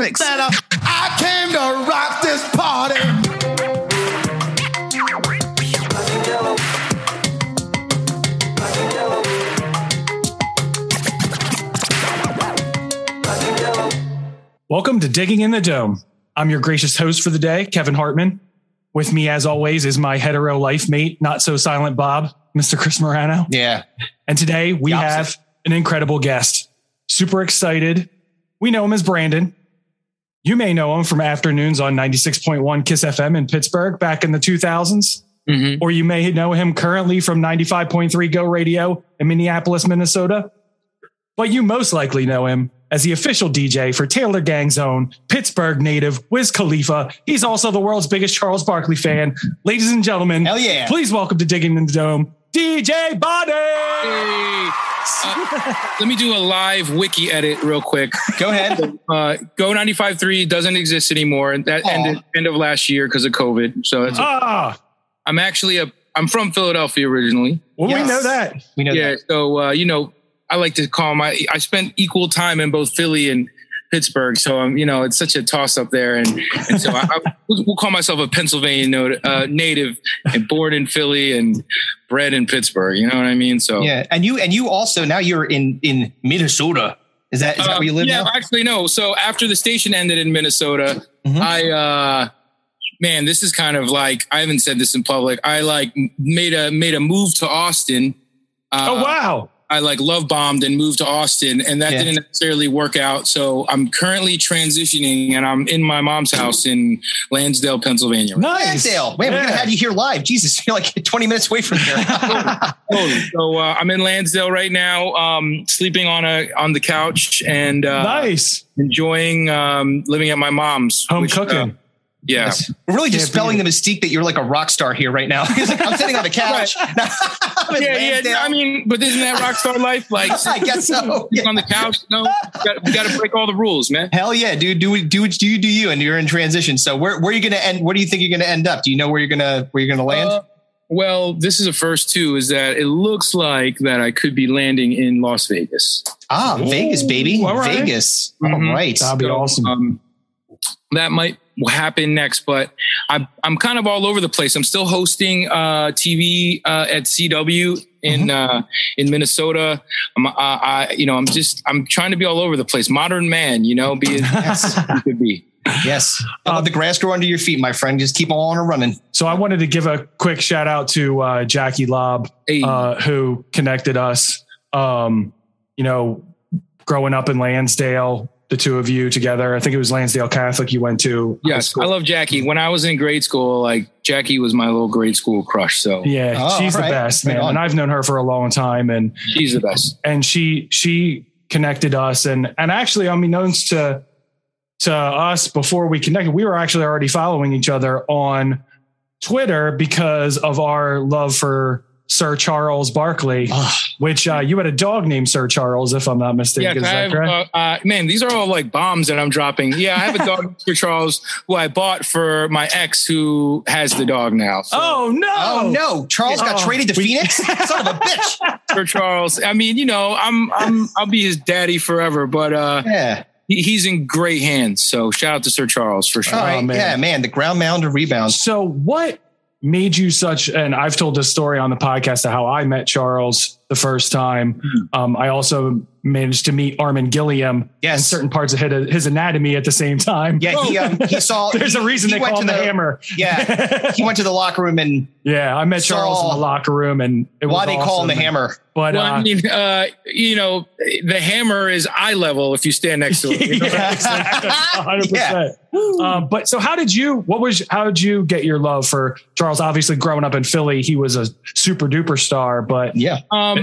Sonics. I came to rock this party. Welcome to Digging in the Dome. I'm your gracious host for the day, Kevin Hartman. With me, as always, is my hetero life mate, not so silent Bob, Mr. Chris Morano. Yeah. And today we have an incredible guest. Super excited. We know him as Brandon. You may know him from afternoons on 96.1 Kiss FM in Pittsburgh back in the 2000s. Mm-hmm. Or you may know him currently from 95.3 Go Radio in Minneapolis, Minnesota. But you most likely know him as the official DJ for Taylor Gang's own Pittsburgh native Wiz Khalifa. He's also the world's biggest Charles Barkley fan. Ladies and gentlemen, Hell yeah. please welcome to Digging in the Dome, DJ Body. Hey, uh, let me do a live wiki edit real quick. Go ahead. Uh, Go 95.3 doesn't exist anymore. That Aw. ended end of last year because of COVID. So it's, Ah, I'm actually a I'm from Philadelphia originally. well, we know that. We know Yeah. that. So uh, you know, I like to call my I spent equal time in both Philly and Pittsburgh. So I'm, you know, it's such a toss up there, and, and so I, I will call myself a Pennsylvania note, uh, native and born in Philly and bred in Pittsburgh. You know what I mean? So Yeah. And you and you also now you're in in Minnesota. Is that is that Uh, where you live yeah, now? actually, no. So after the station ended in Minnesota, Mhm. I, uh, man, this is kind of like I haven't said this in public. I like made a made a move to Austin. Uh, oh, wow. I like love bombed and moved to Austin, and that Yeah. didn't necessarily work out. So I'm currently transitioning, and I'm in my mom's house in Lansdale, Pennsylvania. Nice. Lansdale. Man, we're gonna have you here live. Jesus, you're like 20 minutes away from here. Totally. So uh, I'm in Lansdale right now, um, sleeping on a on the couch and uh, nice. enjoying um, living at my mom's Home which, cooking. uh, yeah. Yes. We're really just Can't spelling the mystique that you're like a rock star here right now. He's like, I'm sitting on the couch. I'm yeah, yeah. Lansdale. I mean, but isn't that rock star life? Like, I guess so. sitting on the couch. No, we got to break all the rules, man. Hell yeah, dude. Do do do you do you and you're in transition. So where where are you gonna end? Where do you think you're gonna end up? Do you know where you're gonna where you're gonna land? Uh, well, this is a first too. Is that it looks like that I could be landing in Las Vegas. ah, Vegas, baby. all right. Vegas. Mhm. All right. That'd be So, awesome. Um, that might happen next, but I, I'm kind of all over the place. I'm still hosting uh, TV uh, at CW in Mm-hmm. uh, in Minnesota. I'm, uh, I, you know, I'm just I'm trying to be all over the place. Modern man, you know, be as you could be. Yes. Don't let the grass grow under your feet, my friend. Just keep on running. So I wanted to give a quick shout out to uh, Jackie Lob, Hey. uh, who connected us. Um, you know, growing up in Lansdale, the two of you together. I think it was Lansdale Catholic you went to. Yes. I love Jackie. When I was in grade school, like Jackie was my little grade school crush. So Yeah, Oh, she's all the right. best, man. on. And I've known her for a long time, and she's the best. and she she connected us, and and actually, unbeknownst to to us before we connected, we were actually already following each other on Twitter because of our love for Sir Charles Barkley, Ugh. which uh, you had a dog named Sir Charles, if I'm not Yeah, mistaken. Is that have, correct? uh, uh, man, these are all like bombs that I'm dropping. Yeah, I have a dog, Sir Charles, who I bought for my ex, who has the dog now. So, oh no! Oh, no. Charles got Oh, traded to we- Phoenix? Son of a bitch. Sir Charles. I mean, you know, I'm, I'm, I'll be his daddy forever, but uh, Yeah. he's in great hands. So shout out to Sir Charles for sure. All right. man. Yeah, man. The ground mound of rebounds. So what made you such and I've told this story on the podcast of how I met Charles the first time. Um, I also managed to meet Armen Gilliam Yes. in certain parts of his, his anatomy at the same time. Yeah, he um, he saw. There's he- a reason he they went call him to the, hammer. Yeah, he went to the locker room and Yeah, I met Charles in the locker room and it was why they call him the hammer? But Well, uh, I mean, uh, you know, the hammer is eye level if you stand next to it. You know? yeah, 100%. Um, but so how did you, what was, how did you get your love for Charles? Obviously growing up in Philly, he was a super duper star, but Yeah, Um,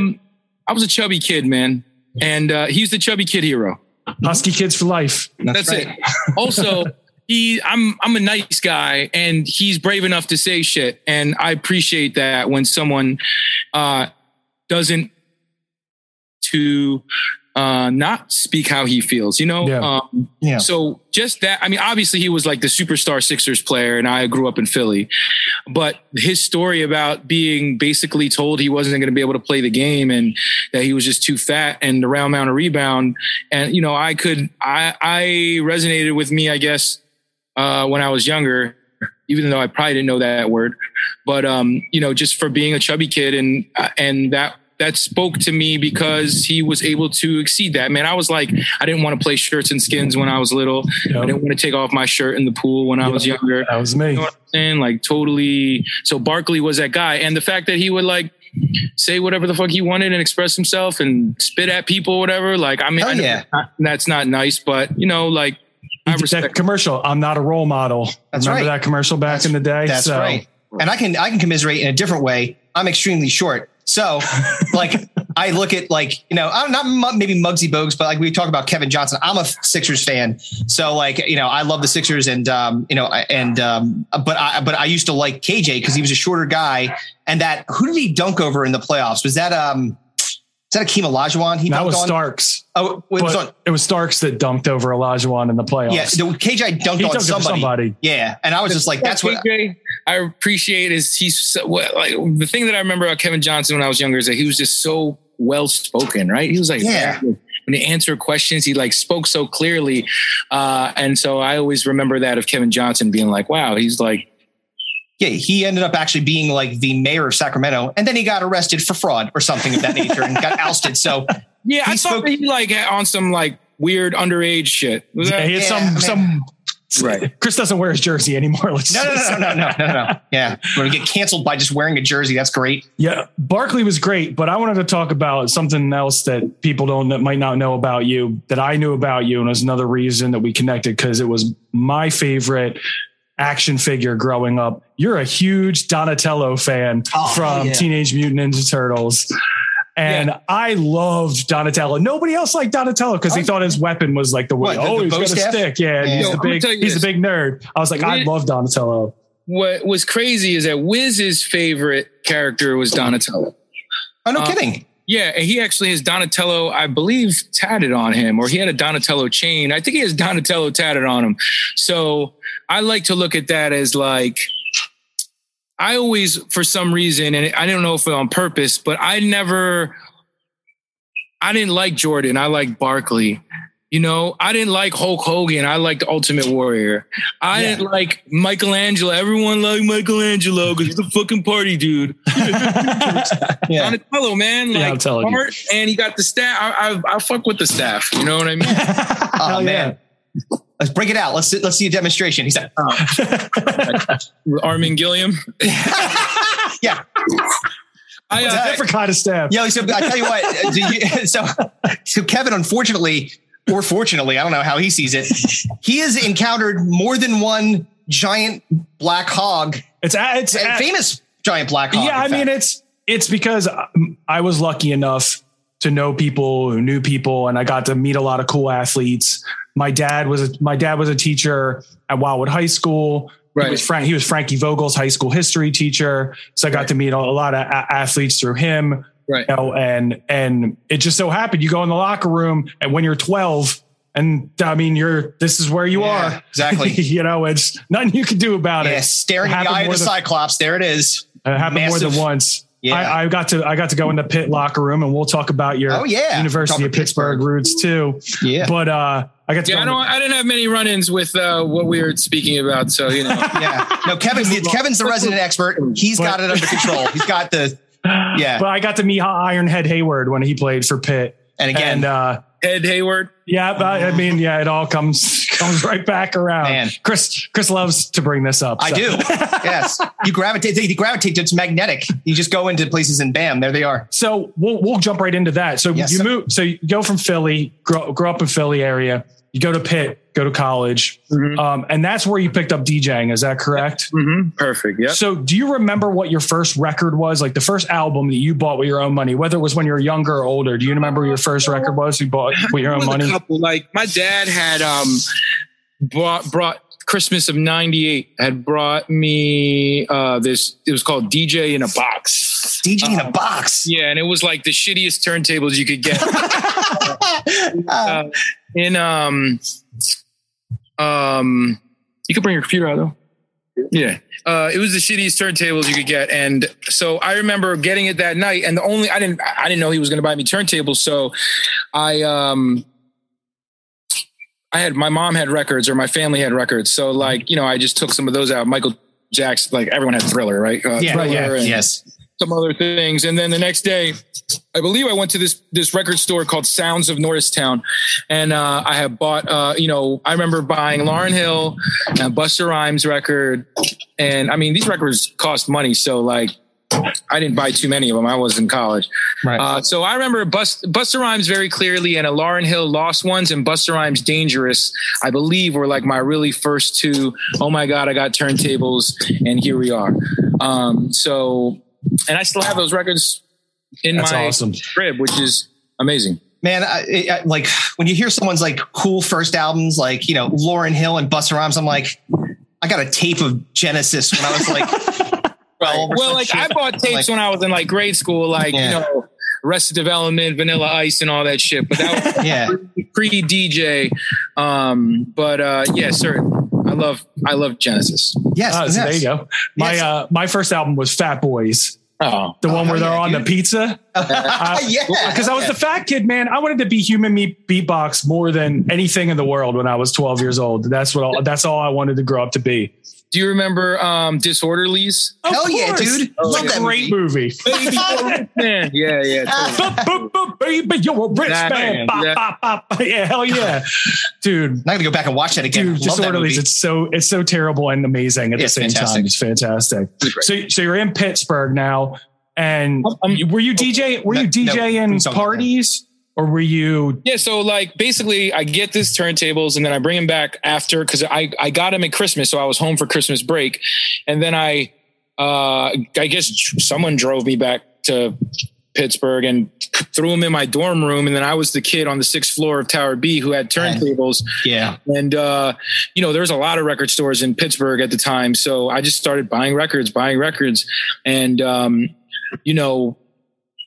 I was a chubby kid, man, and uh, he's the chubby kid hero. Husky kids for life. That's right. it. Also, he, I'm, I'm a nice guy, and he's brave enough to say shit, and I appreciate that when someone uh, doesn't to uh, not speak how he feels. You know, Yeah. um, Yeah. so just that, I mean, obviously he was like the superstar Sixers player and I grew up in Philly, but his story about being basically told he wasn't going to be able to play the game and that he was just too fat and the round mound of rebound. And, you know, I could, I, I resonated with me, I guess, uh, when I was younger, even though I probably didn't know that word, but, um, you know, just for being a chubby kid and, uh, and that, that spoke to me because he was able to exceed that. Man, I was like, I didn't want to play shirts and skins when I was little. I didn't want to take off my shirt in the pool when I was younger. That was me. You know what I'm saying? Like totally. So Barkley was that guy, and the fact that he would like say whatever the fuck he wanted and express himself and spit at people, whatever. Like, I mean, Hell I know yeah. that's not- nice, but you know, like, I He did that commercial. I'm not a role model. That's Remember right. that commercial back in the day? That's So, right. And I can I can commiserate in a different way. I'm extremely short. So like I look at like, you know, I'm not maybe Muggsy Bogues, but like we talk about Kevin Johnson. I'm a Sixers fan. So like, you know, I love the Sixers and um, you know, and um, but I but I used to like KJ because he was a shorter guy. And that who did he dunk over in the playoffs? Was that um is that Akeem Olajuwon? He That dunked was on? Starks. Oh, it was on. it was Starks that dunked over Olajuwon in the playoffs. Yeah, the KJ dunked he on dunked somebody. somebody. Yeah, and I was just like, that's what. KJ, I appreciate is he's so, what, like the thing that I remember about Kevin Johnson when I was younger is that he was just so well spoken, right? He was like, Yeah. when he answered questions, he like spoke so clearly, uh, and so I always remember that of Kevin Johnson being like, wow, he's like, Yeah, he ended up actually being like the mayor of Sacramento, and then he got arrested for fraud or something of that nature and got ousted. So yeah, I He thought spoke- that he like on some like weird underage shit. Was Yeah, that, he had Yeah, some man. some. Right. Chris doesn't wear his jersey anymore. Let's no, no, no, no, no, no, no, no. Yeah, we're gonna get canceled by just wearing a jersey. That's great. Yeah, Barkley was great, but I wanted to talk about something else that people don't that might not know about you that I knew about you, and it was another reason that we connected because it was my favorite action figure growing up. You're a huge Donatello fan Oh, from yeah. Teenage Mutant Ninja Turtles. And I loved Donatello. Nobody else liked Donatello because he thought his weapon was like the way. What, the- Oh, the he's bow got a staff? stick. Yeah, and Yeah. he's Yo, the big. tell you He's the big nerd. I was like, I love Donatello. what was crazy is that Wiz's favorite character was Donatello. Oh, no Uh, kidding. Yeah, and he actually has Donatello, I believe, tatted on him, or he had a Donatello chain. I think he has Donatello tatted on him. So I like to look at that as like, I always, for some reason, and I don't know if on purpose, but I never, I didn't like Jordan. I like Barkley. You know, I didn't like Hulk Hogan. I liked Ultimate Warrior. I Yeah. didn't like Michelangelo. Everyone liked Michelangelo because he's a fucking party dude. Yeah. Donatello, man. Yeah, I'm telling you. smart, and he got the staff. I, I, I fuck with the staff. You know what I mean? Oh Hell yeah. man. Let's break it out. Let's let's see a demonstration. He said, Armen Gilliam. "Yeah, I, What's uh, that? Different kind of staff. yeah." So I tell you what. do you- so so Kevin, unfortunately, or fortunately, I don't know how he sees it. He has encountered more than one giant black hog, It's it's a famous giant black hog. yeah, I in mean it's it's because I was lucky enough to know people who knew people, and I got to meet a lot of cool athletes. My dad was a, my dad was a teacher at Wildwood High School. He Right. was Frank. He was Frankie Vogel's high school history teacher, so I got Right. to meet a, a lot of a- athletes through him. Right. You know, and and it just so happened you go in the locker room, and when you're 12, and I mean you're this is where you Yeah, are exactly. you know, it's nothing you can do about yeah, it. staring It in the happened eye of the than- Cyclops. There it is. It happened more than once. Yeah. I, I got to I got to go in the Pitt locker room and we'll talk about your Oh, yeah. University of Pittsburgh, Pittsburgh. roots too. Yeah. But uh I got to yeah, go I don't. the- I didn't have many run-ins with uh, what we were speaking about. So you know, yeah. No, Kevin. Kevin's the resident expert. He's got it under control. He's got the yeah. But I got to meet Ironhead Heyward when he played for Pitt. And again, And uh Ed Heyward. yeah, but I mean, yeah, it all comes comes right back around. Man. Chris Chris loves to bring this up. I so. do. yes. You gravitate. They gravitate. It's magnetic. You just go into places and bam, there they are. So we'll we'll jump right into that. So Yes, you sir. move. So you go from Philly, grow, grow up in Philly area. You go to Pitt, go to college, Mhm. um, and that's where you picked up DJing. Is that correct? Mm-hmm. Perfect. Yep. So, do you remember what your first record was? Like the first album that you bought with your own money, whether it was when you were younger or older? Do you remember what your first record was you bought with your own was a money? couple. Like my dad had um brought brought Christmas of '98 had brought me uh this. It was called DJ in a box. DJ in a box. Yeah, and it was like the shittiest turntables you could get. uh, in um um you could bring your computer out though. Yeah. Uh, it was the shittiest turntables you could get. And so I remember getting it that night. And the only I didn't I didn't know he was gonna buy me turntables. So I um I had my mom had records or my family had records. So like, you know, I just took some of those out. Michael Jackson, like everyone had thriller, right? Uh, Yeah, Thriller yeah, and- yes. Some other things. And then the next day, I believe I went to this this record store called Sounds of Norristown, and uh, I had bought. Uh, you know, I remember buying Lauryn Hill and Busta Rhymes record, and I mean these records cost money, so like. I didn't buy too many of them. I was in college. Right. Uh, so I remember Bust, Busta Rhymes very clearly and a Lauryn Hill Lost Ones and Busta Rhymes Dangerous, I believe were like my really first two. Oh my God, I got turntables and here we are. Um, so, and I still have those records in That's my awesome. crib, which is amazing. Man, I, I, like when you hear someone's like cool first albums, like you know Lauryn Hill and Busta Rhymes, I'm like, I got a tape of Genesis when I was like, 12 Well, like shit. I bought tapes Like, when I was in like grade school, like, Yeah. you know, Arrested Development, Vanilla Ice and all that shit. But that was yeah, pre DJ. Um, but uh, yeah, sir. I love I love Genesis. yes, Oh, so yes. there you go. My Yes. uh, my first album was Fat Boys, Oh, the Oh, one where they're yeah, on the dude. pizza. yeah, Because I was the fat kid, man. I wanted to be human meat beatbox more than anything in the world when I was 12 years old. That's what. All, that's all I wanted to grow up to be. Do you remember um, Disorderlies? Of Hell yeah, dude. It's Love a that great movie. Baby, man. Yeah, yeah. totally. Baby, you're a rich Exactly. man. Bop, Yeah. bop, bop. Yeah, hell yeah, dude. I'm not gonna go back and watch that again. Dude, Love that movie. Disorderlies. It's so it's so terrible and amazing at Yeah, the same fantastic. time. It's fantastic. It's. So, so you're in Pittsburgh now, and I'm- were you DJ? Were No, you DJing please don't parties, or were you? Yeah, so like basically, I get this turntables and then I bring them back after because I I got them at Christmas, so I was home for Christmas break, and then I uh I guess someone drove me back to Pittsburgh and threw them in my dorm room, and then I was the kid on the sixth floor of Tower B who had turntables, yeah, and uh you know there was a lot of record stores in Pittsburgh at the time, so I just started buying records, buying records, and um you know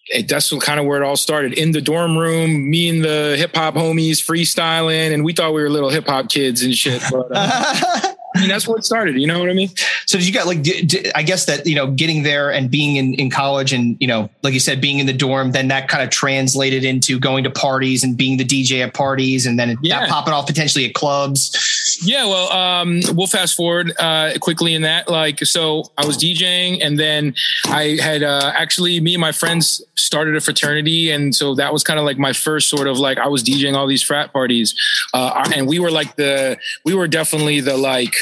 it, that's kind of where it all started in the dorm room. Me and the hip hop homies freestyling, and we thought we were little hip hop kids and shit. But uh, mean, that's where it started. You know what I mean? So did you got like? d- d- I guess that you know, getting there and being in in college, and you know, like you said, being in the dorm, then that kind of translated into going to parties and being the DJ at parties, and then Yeah. that popping off potentially at clubs. Yeah, well, um, we'll fast forward uh, quickly in that. Like, so I was DJing, and then I had uh, actually me and my friends started a fraternity, and so that was kind of like my first sort of like I was DJing all these frat parties, uh, and we were like the we were definitely the like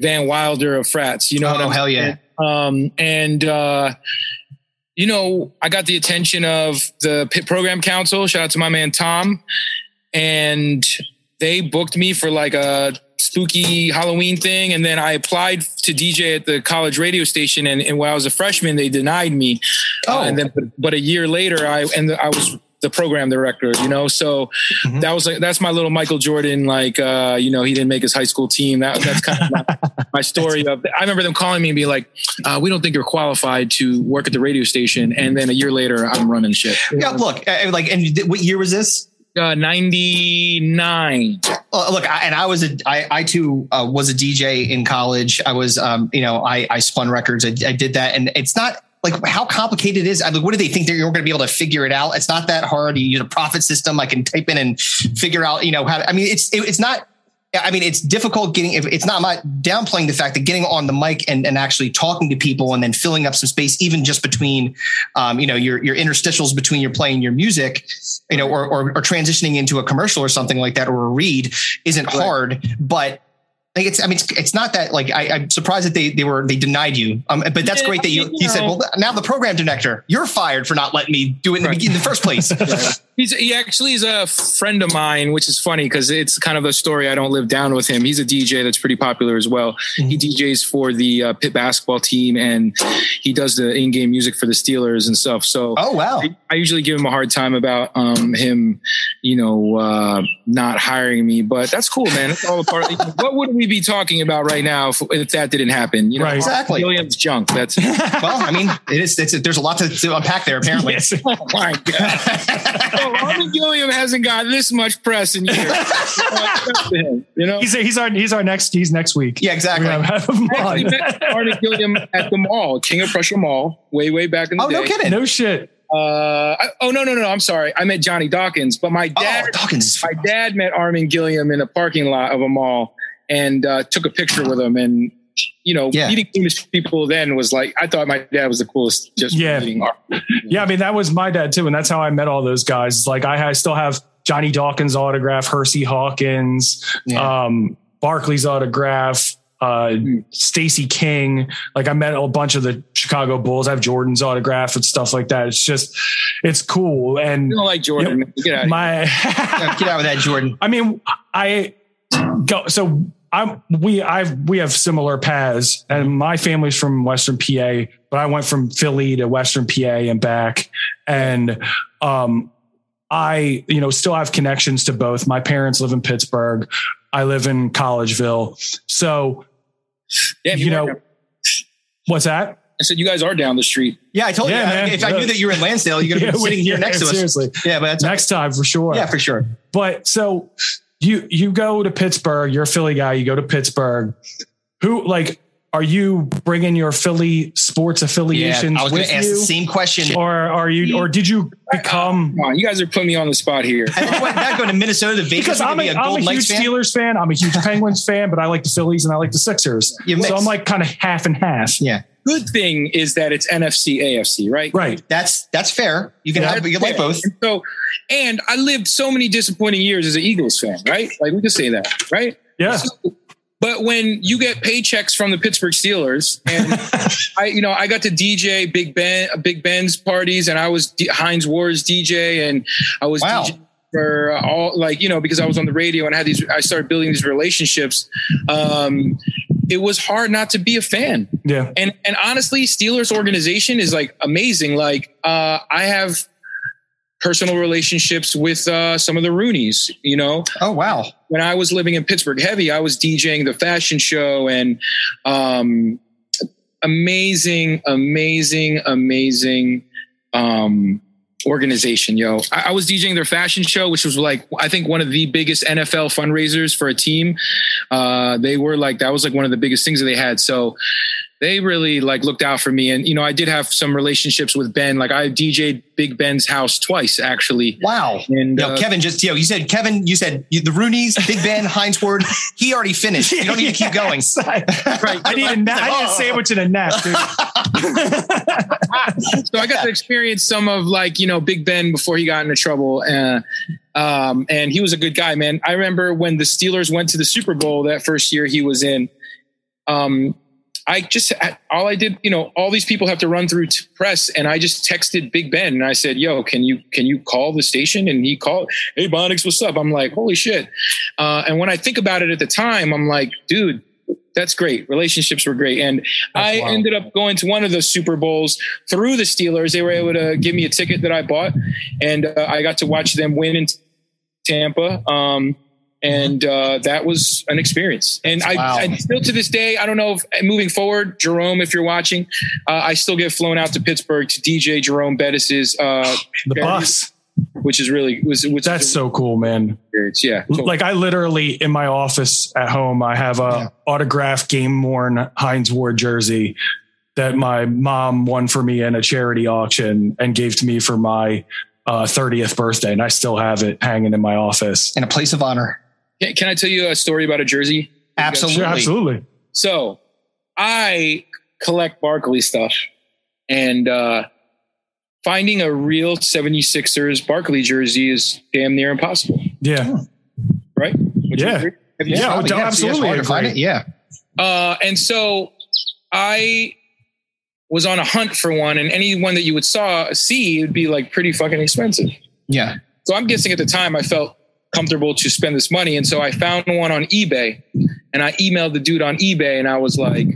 Van Wilder of frats. You know what Oh I'm hell yeah! um, and uh, you know, I got the attention of the Pitt program council. Shout out to my man Tom, and they booked me for like a spooky Halloween thing. And then I applied to DJ at the college radio station, and, and when I was a freshman, they denied me. Oh. Uh, and then, but, but a year later, I and I was the program director, you know. So Mhm. that was like that's my little Michael Jordan. Like, uh, you know, he didn't make his high school team. That that's kind of my, my story of. I remember them calling me and be like, uh, "We don't think you're qualified to work at the radio station." And then a year later, I'm running shit. Yeah, look, uh, like, and what year was this? Uh, Ninety nine. Uh, look, I, and I was a, I, I too uh, was a DJ in college. I was, um, you know, I, I spun records. I, I did that, and it's not like how complicated it is. I mean, what do they think that you're going to be able to figure it out? It's not that hard. You use a Prophet system. I can type in and figure out, you know, how. To, I mean, it's it, it's not. I mean, it's difficult getting. If it's not my downplaying the fact that getting on the mic and, and actually talking to people and then filling up some space, even just between, um, you know, your your interstitials between your playing your music, you know, or, or or transitioning into a commercial or something like that or a read isn't Right. hard. But like it's, I mean, it's, it's not that like I, I'm surprised that they they were they denied you. Um, but that's Yeah, great that you mean, said, well, now the program director, you're fired for not letting me do it in the, Right. beginning, in the first place. He's he actually is a friend of mine, which is funny because it's kind of a story I don't live down with him. He's a DJ that's pretty popular as well. He DJs for the uh, Pitt basketball team and he does the in-game music for the Steelers and stuff. So oh wow. I, I usually give him a hard time about um, him, you know, uh, not hiring me, but that's cool, man. It's all a part. Of, what would we be talking about right now if, if that didn't happen? You know, Right. Exactly. Williams junk. That's Well, I mean, it is. It's, there's a lot to, to unpack there. Apparently. Yes. oh my god. Armen Gilliam hasn't got this much press in years. you know, he's he's our he's our next he's next week. Yeah, exactly. We're gonna have him I actually on. met Armen Gilliam at the mall, King of Prussia Mall, way way back in the Oh, day. no kidding. no shit. Uh, I, oh no no no! I'm sorry. I met Johnny Dawkins, but my dad oh, Dawkins my dad met Armen Gilliam in a parking lot of a mall and uh, took a picture with him. And you know, Yeah. meeting famous people then was like I thought my dad was the coolest. Just Yeah. meeting Armen. Yeah, I mean that was my dad too, and that's how I met all those guys. Like I, I still have Johnny Dawkins autograph, Hersey Hawkins, Yeah. um, Barkley's autograph, uh, Stacy King. Like I met a bunch of the Chicago Bulls. I have Jordan's autograph and stuff like that. It's just, it's cool. And You don't like Jordan? man. Get out of my, Yeah, Get out with that, Jordan. I mean, I go so I'm we I've we have similar paths, and my family's from Western PA, but I went from Philly to Western PA and back, and um, I you know still have connections to both. My parents live in Pittsburgh. I live in Collegeville, so Damn, you are know down- what's that? I said you guys are down the street. Yeah, I told Yeah, you. man. If I knew that you were in Lansdale, you're gonna Yeah, be sitting here yeah, next to us. seriously. Yeah, but that's Next time for sure. yeah, for sure. But so you you go to Pittsburgh. You're a Philly guy. You go to Pittsburgh. Who like are you bringing your Philly sports Yeah, affiliations I was going with to ask you, the same question. or are you or did you become? Come on, you guys are putting me on the spot here. Have you went back going to Minnesota to Vegas Because I'm a, be a I'm a huge fan? Steelers fan. I'm a huge Penguins fan, but I like the Phillies and I like the Sixers. So I'm like kind of half and half. Yeah, Good thing is that it's NFC AFC, right? Right. that's that's fair. You can Yeah. have you can like both. And so, and I lived so many disappointing years as an Eagles fan, right? Like we could say that, right? Yeah. So- but when you get paychecks from the Pittsburgh Steelers, and I, you know, I got to DJ Big Ben, Big Ben's parties, and I was D- Hines Ward's DJ, and I was Wow. DJ for all like you know because I was on the radio and I had these. I started building these relationships. Um, it was hard not to be a fan. Yeah. And and honestly, Steelers organization is like amazing. Like uh, I have personal relationships with uh, some of the Rooneys. You know, Oh wow, when I was living in Pittsburgh heavy, I was DJing the fashion show and um, amazing, amazing, amazing um, organization, yo. I, I was DJing their fashion show, which was like I think one of the biggest NFL fundraisers for a team. Uh, they were like that was like one of the biggest things that they had. So they really like looked out for me, and you know I did have some relationships with Ben. Like I DJed Big Ben's house twice actually. wow. And Yo, uh, Kevin just you know, you said Kevin, you said you, the Rooneys, Big Ben, Hines Ward. He already finished. You don't need to keep going. Yes. I, I need a na- I need a sandwich and a nap, dude. so I got to experience some of like you know Big Ben before he got into trouble, uh, um, and he was a good guy, man. I remember when the Steelers went to the Super Bowl that first year he was in. Um, I just all I did, you know, all these people have to run through t- press, and I just texted Big Ben and I said, "Yo, can you can you call the station?" And he called, "Hey, Bonics, what's up?" I'm like, "Holy shit!" Uh, and when I think about it at the time, I'm like, "Dude." That's great. Relationships were great. And I wild. ended up going to one of the Super Bowls through the Steelers. They were able to give me a ticket that I bought, and uh, I got to watch them win in Tampa. Um, and uh, that was an experience. And I, Wow. I still to this day, I don't know if moving forward, Jerome, if you're watching, uh, I still get flown out to Pittsburgh to DJ Jerome Bettis's, uh, The Yeah. bus. which is really was which That's is a so cool, man. experience. Yeah, So- Like I literally in my office at home, I have a Yeah. autographed game worn Hines Ward jersey that my mom won for me in a charity auction and gave to me for my uh, 30th birthday. And I still have it hanging in my office. In a place of honor. Can, can I tell you a story about a jersey? Absolutely. Sure, absolutely. So I collect Barkley stuff and uh, finding a real 76ers Barkley jersey is damn near impossible, Yeah. right? Would you Yeah. agree? Have you Yeah, I found absolutely it's find it. Yeah. Uh, and so I was on a hunt for one, and any one that you would saw see would be like pretty fucking expensive. Yeah. So I'm guessing at the time I felt comfortable to spend this money, and so I found one on eBay, and I emailed the dude on eBay, and I was like,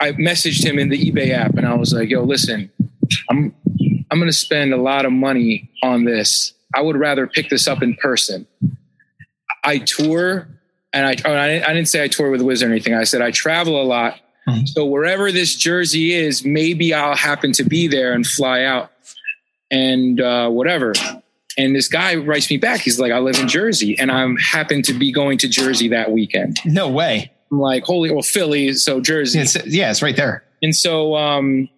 I messaged him in the eBay app, and I was like, "Yo, listen, I'm I'm gonna spend a lot of money on this. I would rather pick this up in person. I tour, and I oh, I, didn't, say I tour with Wiz or anything. I said I travel a lot." Mhm. So wherever this jersey is, maybe I'll happen to be there and fly out and uh, whatever. And this guy writes me back. He's like, I live in Jersey and I'm happen to be going to Jersey that weekend. No way. I'm like, holy, well, Philly, so Jersey. It's, yeah, it's right there. And so um,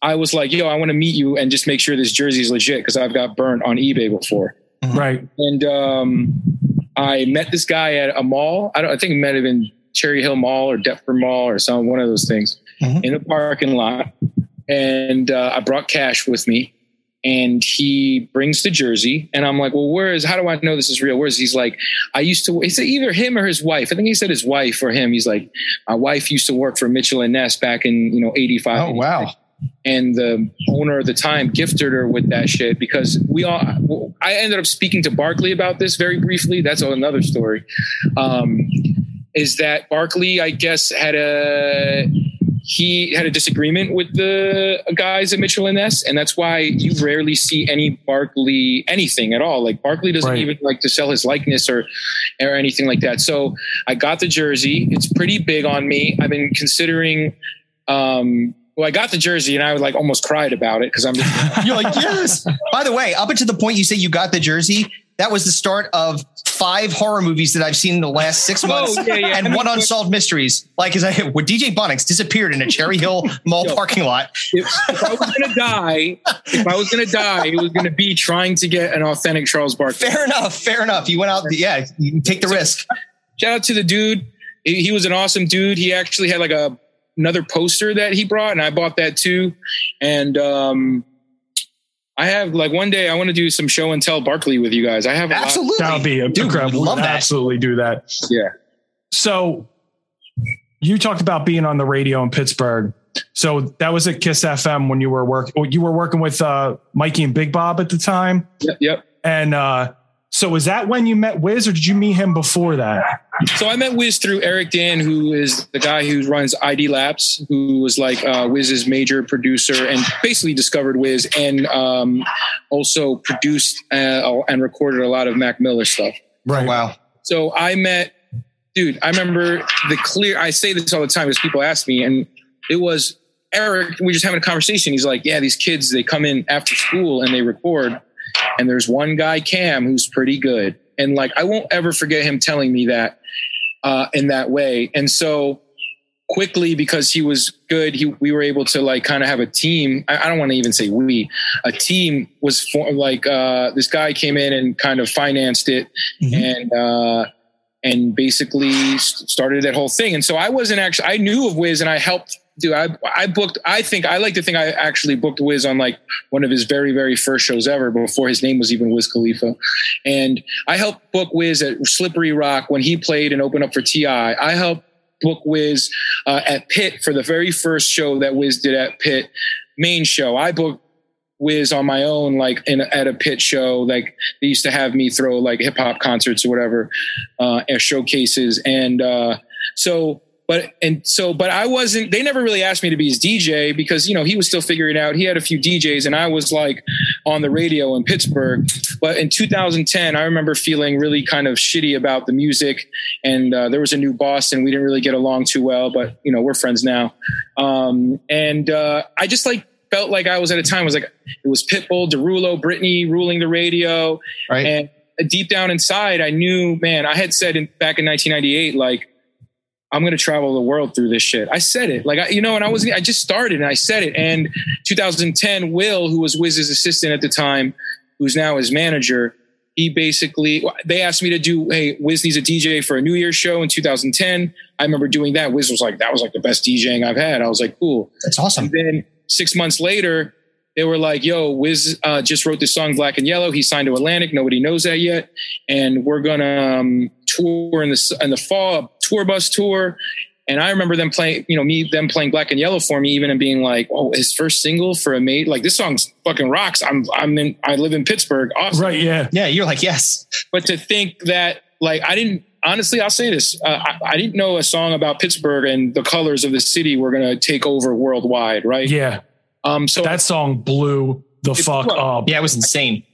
I was like, yo, I want to meet you and just make sure this jersey is legit because I've got burnt on eBay before. Right. And um, I met this guy at a mall. I don't. I think it might have been Cherry Hill Mall or Deptford Mall or some one of those things Mhm. in a parking lot. And uh, I brought cash with me. And he brings the jersey, and I'm like, "Well, where is? How do I know this is real? Where's?" He's like, "I used to." it's either him or his wife. I think he said his wife or him. He's like, "My wife used to work for Mitchell and Ness back in you know '85." Oh wow. and the owner at the time gifted her with that shit because we all i ended up speaking to barkley about this very briefly that's another story um, is that barkley i guess had a he had a disagreement with the guys at mitchell and ness and that's why you rarely see any barkley anything at all. Like barkley doesn't Right. even like to sell his likeness or or anything like that. So i got the jersey. It's pretty big on me. I've been considering um well, I got the jersey and I was like almost cried about it because I'm just You're like, yes. By the way, up until the point you say you got the jersey, that was the start of five horror movies that I've seen in the last six oh, months Oh, yeah, yeah. and I mean, one unsolved mysteries. Like, is I where DJ Bonics disappeared in a Cherry Hill Mall Yo. parking lot. if, if I was gonna die, if I was gonna die, it was gonna be trying to get an authentic Charles Barkley. Fair enough. Fair enough. You went out. Yeah, you can take the risk. Shout out to the dude. He was an awesome dude. He actually had like a another poster that he brought, and I bought that too. And um, I have like one day I want to do some show and tell Barkley with you guys. I have a lot- Absolutely. That would be Dude, incredible. Love that. Absolutely do that. yeah. So you talked about being on the radio in Pittsburgh. So that was at Kiss FM when you were working. You were working with uh, Mikey and Big Bob at the time, Yep. yep. and uh, so was that when you met Wiz, or did you meet him before that? So I met Wiz through Eric Dan, who is the guy who runs ID Labs, who was like uh, Wiz's major producer and basically discovered Wiz and um, also produced uh, and recorded a lot of Mac Miller stuff. Right. Wow. So I met, dude, I remember the clear, I say this all the time because people ask me, and it was Eric, we just having a conversation. He's like, yeah, these kids, they come in after school and they record. And there's one guy, Cam, who's pretty good. And like, I won't ever forget him telling me that uh, in that way. And so quickly, because he was good, he, we were able to like kind of have a team. I, I don't want to even say we, a team was for, like, uh, this guy came in and kind of financed it Mhm. and, uh, and basically started that whole thing. And so I wasn't actually, I knew of Wiz and I helped do, I, I booked, I think, I like to think I actually booked Wiz on like one of his very, very first shows ever before his name was even Wiz Khalifa. And I helped book Wiz at Slippery Rock when he played and opened up for T.I. I helped book Wiz uh, at Pitt for the very first show that Wiz did at Pitt, main show. I booked Wiz on my own, like in at a Pitt show. Like they used to have me throw like hip hop concerts or whatever, uh, showcases. And uh, so, but and so, but I wasn't. They never really asked me to be his DJ because you know he was still figuring out. He had a few DJs, and I was like on the radio in Pittsburgh. But in 2010, I remember feeling really kind of shitty about the music, and uh, there was a new boss, and we didn't really get along too well. But you know we're friends now, um, and uh, I just like felt like I was at a time. It was like it was Pitbull, Derulo, Britney ruling the radio, Right. and deep down inside, I knew, man, I had said in, back in 1998, like, I'm going to travel the world through this shit. I said it, like, I, you know, and I was, I just started and I said it. And 2010, Will, who was Wiz's assistant at the time, who's now his manager, he basically, they asked me to do, hey, Wiz needs a DJ for a New Year's show in 2010. I remember doing that. Wiz was like, that was like the best DJing I've had. I was like, cool. That's awesome. And then six months later, they were like, yo, Wiz uh, just wrote this song, Black and Yellow. He signed to Atlantic. Nobody knows that yet. And we're going to um, tour in the, in the fall, a tour bus tour. And I remember them playing, you know, me, them playing Black and Yellow for me, even and being like, oh, his first single for a mate. Like this song's fucking rocks. I'm, I'm in, I live in Pittsburgh. Awesome. Right. Yeah. Yeah, you're like, yes. But to think that, like, I didn't, honestly, I'll say this. Uh, I, I didn't know a song about Pittsburgh and the colors of the city were going to take over worldwide. Right. Yeah. Um, so That song blew the fuck blew up. Yeah, it was insane.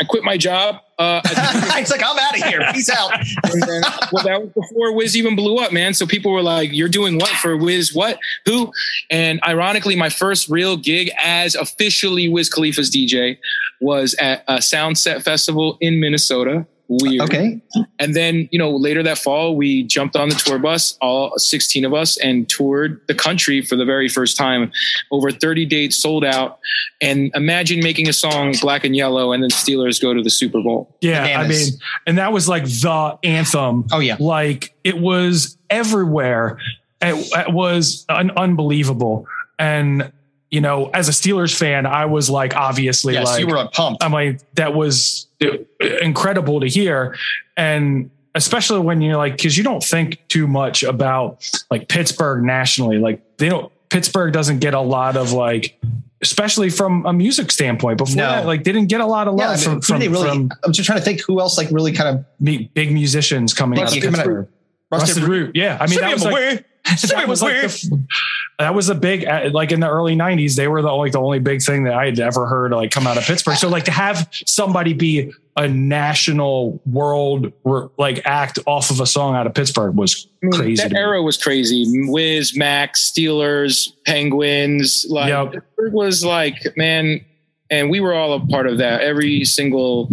I quit my job. Uh, it's like I'm out of here. Peace out. and then, well, that was before Wiz even blew up, man. So people were like, "You're doing what for Wiz? What? Who?" And ironically, my first real gig as officially Wiz Khalifa's DJ was at a Soundset Festival in Minnesota. Weird. Okay. And then, you know, later that fall, we jumped on the tour bus, all 16 of us, and toured the country for the very first time. Over 30 dates sold out. And imagine making a song black and yellow, and then Steelers go to the Super Bowl. Yeah, I mean, and that was like the anthem. Oh yeah. Like it was everywhere. It, it was un- unbelievable. And you know, as a Steelers fan, I was like, obviously, Yes, like, you were pumped. I'm like, that was incredible to hear. And especially when you're like, cause you don't think too much about like Pittsburgh nationally. Like they don't, Pittsburgh doesn't get a lot of like, especially from a music standpoint. Before No. that, like they didn't get a lot of Yeah, love I mean, from, from, they really, from I'm just trying to think who else like really kind of big musicians coming out of Pittsburgh. rusted. Rusted Root. Yeah. I mean, that was like, that was like the, that was a big uh, like in the early 90s they were the only the only big thing that i had ever heard like come out of pittsburgh so like to have somebody be a national world like act off of a song out of pittsburgh was I mean, crazy That era was crazy. Wiz, Max, Steelers, Penguins. Like Yep. it was like, man, and we were all a part of that. Every single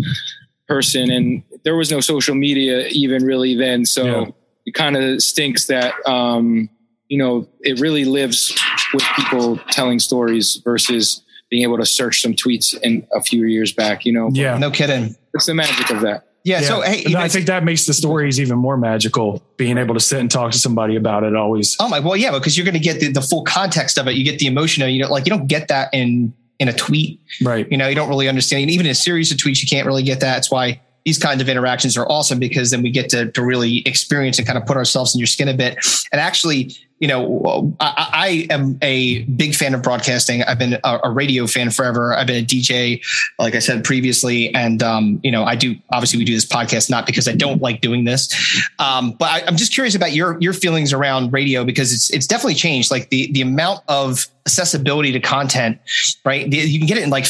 person, and there was no social media even really then. So Yeah. It kind of stinks that um, you know it really lives with people telling stories versus being able to search some tweets in a few years back. You know, yeah No kidding. it's the magic of that. Yeah. So hey, And you I think that makes the stories even more magical. Being able to sit and talk to somebody about it always. Oh my, well, yeah, because you're going to get the, the full context of it. You get the emotion. of it. You know, like you don't get that in in a tweet. Right. You know, you don't really understand. And even in a series of tweets, you can't really get that. That's why these kinds of interactions are awesome because then we get to to really experience and kind of put ourselves in your skin a bit. And actually, you know, I, I am a big fan of broadcasting. I've been a, a radio fan forever. I've been a DJ, like I said previously, and um, you know, I do. Obviously, we do this podcast not because I don't like doing this, um, but I, I'm just curious about your your feelings around radio because it's it's definitely changed. Like the the amount of accessibility to content, right? You can get it in like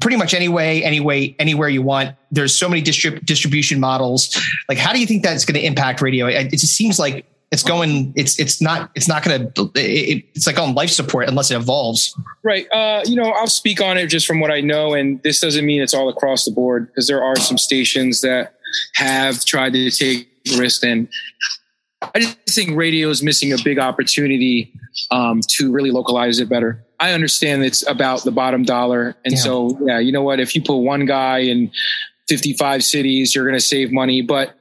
pretty much any way, any way, anywhere you want. There's so many distrib- distribution models. Like, how do you think that's going to impact radio? It, just seems like it's going. It's it's not. It's not going to. It, it's like on life support unless it evolves. Right. Uh, you know, I'll speak on it just from what I know, and this doesn't mean it's all across the board because there are some stations that have tried to take risks, and I just think radio is missing a big opportunity um, to really localize it better. I understand it's about the bottom dollar, and Yeah. so yeah, you know what? If you put one guy in 55 cities, you're going to save money, but.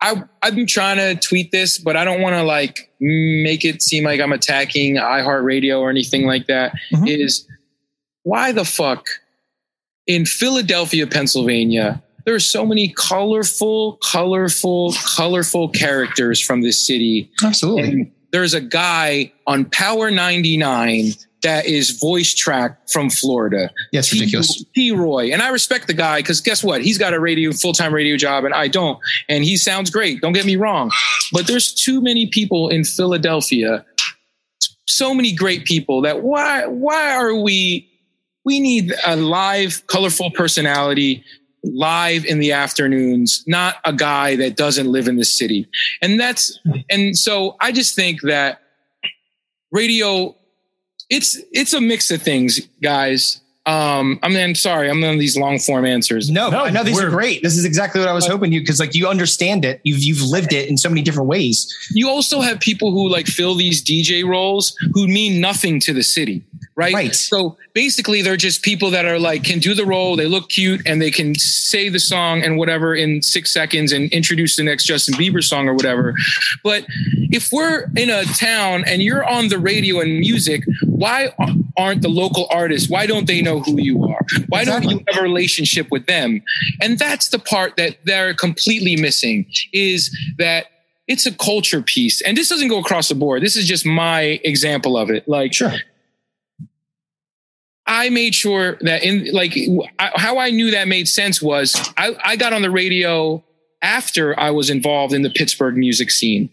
I, I've been trying to tweet this, but I don't want to like make it seem like I'm attacking iHeartRadio or anything like that. Mhm. Is why the fuck in Philadelphia, Pennsylvania, there are so many colorful, colorful, colorful characters from this city. Absolutely. And there's a guy on Power 99 that is voice tracked from Florida. Yeah, it's ridiculous. T. Roy. And I respect the guy because guess what? He's got a radio, full time radio job and I don't. And he sounds great. Don't get me wrong. But there's too many people in Philadelphia, so many great people that why, why are we, we need a live, colorful personality live in the afternoons, not a guy that doesn't live in the city. And that's, and so I just think that radio it's it's a mix of things, guys. Um, I mean, sorry, I'm on these long form answers. No, No, I know these are great. This is exactly what I was hoping you because like you understand it. You've you've lived it in so many different ways. You also have people who like fill these DJ roles who mean nothing to the city, right? Right. So basically, they're just people that are like can do the role, they look cute, and they can say the song and whatever in six seconds and introduce the next Justin Bieber song or whatever. But if we're in a town and you're on the radio and music, why aren't the local artists? Why don't they know who you are? Why don't you have a relationship with them? And that's the part that they're completely missing is that it's a culture piece. And this doesn't go across the board. This is just my example of it. Like, Sure. I made sure that in like I, how I knew that made sense was I, I got on the radio after I was involved in the Pittsburgh music scene,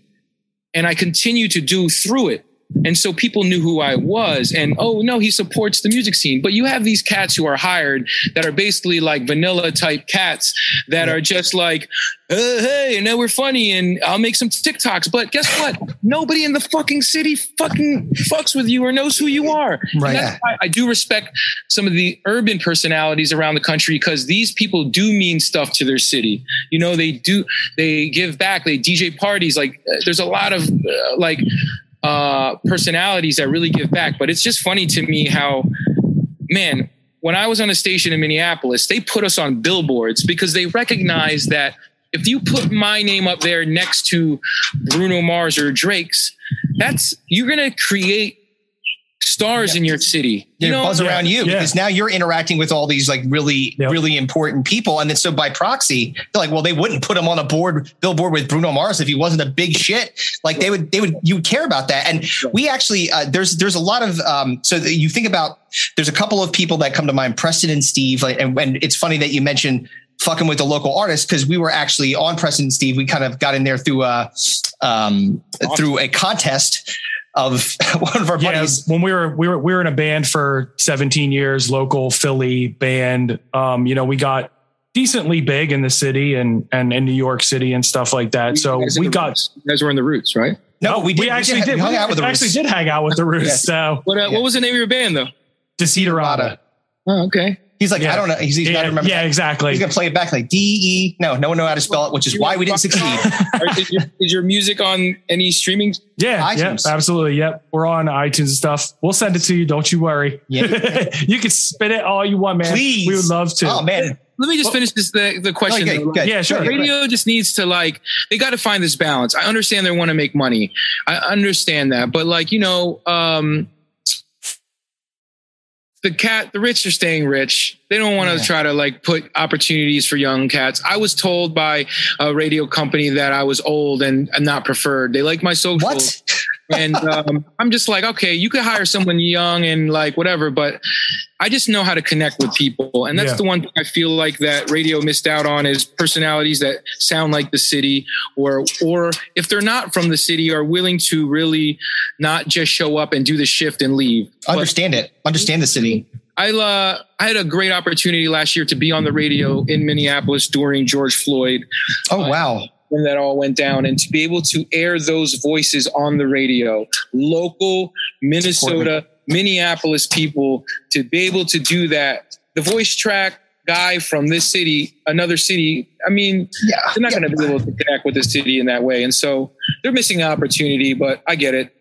and I continue to do through it. And so people knew who I was and, oh no, he supports the music scene. But you have these cats who are hired that are basically like vanilla type cats that are just like, uh, hey, and now we're funny and I'll make some TikToks. But guess what? Nobody in the fucking city fucking fucks with you or knows who you are. Right. I do respect some of the urban personalities around the country because these people do mean stuff to their city. You know, they do, they give back, they DJ parties. Like, uh, there's a lot of uh, like uh, personalities that really give back. But it's just funny to me how, man, when I was on a station in Minneapolis, they put us on billboards because they recognize that if you put my name up there next to Bruno Mars or Drake's, that's you're gonna create stars in your city. you You know, buzz around you yeah. because now you're interacting with all these like really Yep. really important people. And then so by proxy they're like well they wouldn't put him on a board billboard with Bruno Mars if he wasn't a big shit. Like they would they would you would care about that. And we actually uh, there's there's a lot of um so that you think about there's a couple of people that come to mind Preston and Steve like and, and it's funny that you mentioned fucking with the local artists because we were actually on Preston and Steve. We kind of got in there through a um through a contest of one of our Yeah, buddies when we were we were we were in a band for 17 years, local Philly band. Um, you know, we got decently big in the city and and in New York City and stuff like that. So You guys we got Roots. You guys were in the roots, right? no we did actually did. we hung we out with the actually Roots. did hang out with the Roots. Yes. So What uh, Yeah. What was the name of your band though? Desiderata. Oh, okay. He's like, Yeah. I don't know. He's, he's got to Yeah, remember. yeah, exactly. He's gonna play it back like D E. No, no one know how to spell it, which is why we didn't succeed. Is, your, is your music on any streaming? Yeah, yeah, iTunes. absolutely. Yep. We're on iTunes and stuff. We'll send it to you. Don't you worry. Yeah. you can spit it all you want, man. Please. We would love to. Oh man, Let me just finish this the, the question. Okay, though. good. Yeah, sure. Good. Radio just needs to like they got to find this balance. I understand they want to make money. I understand that, but like you know, um, the cat, the rich are staying rich. They don't want to Yeah. try to like put opportunities for young cats. I was told by a radio company that I was old and, and not preferred. They like my social what? and um, I'm just like, okay, you could hire someone young and like whatever, but I just know how to connect with people, and that's Yeah. the one thing I feel like that radio missed out on is personalities that sound like the city, or or if they're not from the city, are willing to really not just show up and do the shift and leave. But Understand it. Understand the city. I uh, I had a great opportunity last year to be on the radio in Minneapolis during George Floyd Oh wow. When that all went down and to be able to air those voices on the radio local minnesota minneapolis people to be able to do that the voice track guy from this city another city i mean Yeah. they're not going to be able to connect with the city in that way and so they're missing an opportunity but i get it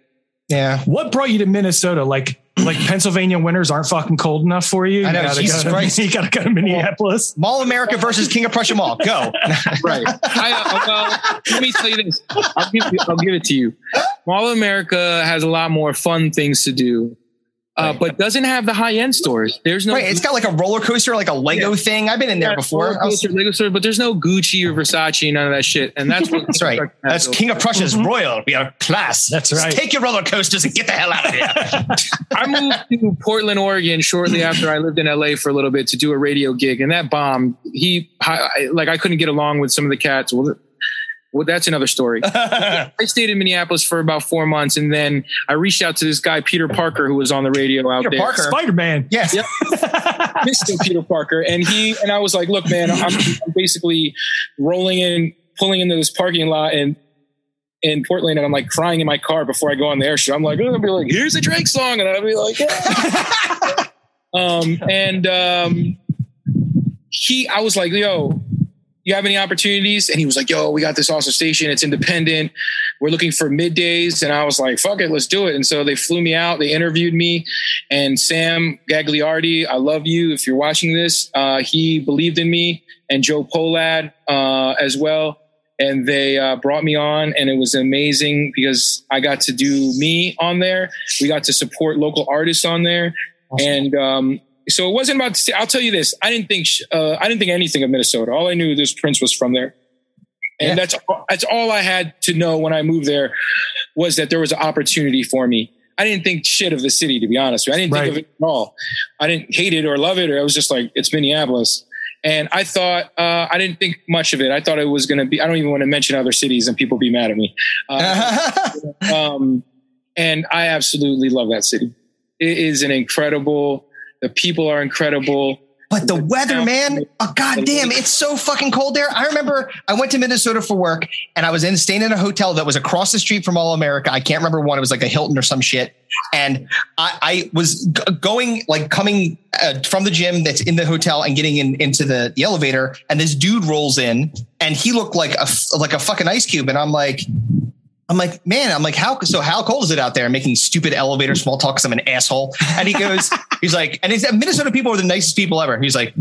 Yeah. What brought you to Minnesota? Like, like Pennsylvania winters aren't fucking cold enough for you. I know, You gotta Jesus go to- Christ. You gotta go to Minneapolis. Mall of America versus King of Prussia Mall. Go. right I, uh, well let me tell you this I'll give, I'll give it to you mall of america has a lot more fun things to do uh, but doesn't have the high end stores there's no Right. It's got like a roller coaster, like a Lego thing. I've been in there Yeah, before. roller I was- Lego store, but there's no Gucci or Versace, none of that shit. And that's what That's right. That's King of Prussia's royal. We are class. That's Just right. Take your roller coasters and get the hell out of here. I moved to Portland, Oregon shortly after I lived in LA for a little bit to do a radio gig, and that bombed. He I, like I couldn't get along with some of the cats. Well, well that's another story. I stayed in Minneapolis for about four months, and then I reached out to this guy Peter Parker who was on the radio out Peter there. Parker? Spider Man. yes. Yep. Mr. Peter Parker, and he and I was like, "Look, man, I'm, I'm basically rolling in, pulling into this parking lot, and in Portland, and I'm like crying in my car before I go on the air show. I'm like, I'll be like, here's a Drake song, and I'll be like, yeah. um, and um, he, I was like, yo. You have any opportunities? And he was like, "Yo, we got this awesome station. It's independent. We're looking for middays." And I was like, "Fuck it, let's do it." And so they flew me out. They interviewed me, and Sam Gagliardi, I love you. If you're watching this, uh, he believed in me, and Joe Polad uh, as well. And they uh, brought me on, and it was amazing because I got to do me on there. We got to support local artists on there, and um, so it wasn't about. To see I'll tell you this: I didn't think uh, I didn't think anything of Minnesota. All I knew this Prince was from there, and Yeah. that's that's all I had to know when I moved there was that there was an opportunity for me. I didn't think shit of the city, to be honest. with you. I didn't Right. think of it at all. I didn't hate it or love it, or I was just like, it's Minneapolis. And I thought, uh, I didn't think much of it. I thought it was going to be, I don't even want to mention other cities and people be mad at me. Uh, um, and I absolutely love that city. It is an incredible. The people are incredible. But the weather, man, oh, god damn, it's so fucking cold there. I remember I went to Minnesota for work and I was in staying in a hotel that was across the street from All America. I can't remember one. It was like a Hilton or some shit. And I, I was g- going, like coming uh, from the gym that's in the hotel and getting in into the, the elevator. And this dude rolls in and he looked like a, like a fucking ice cube. And I'm like, I'm like, man, I'm like, how so? How cold is it out there? I'm making stupid elevator small talk because I'm an asshole. And he goes, he's like, and he's Minnesota people are the nicest people ever. He's like,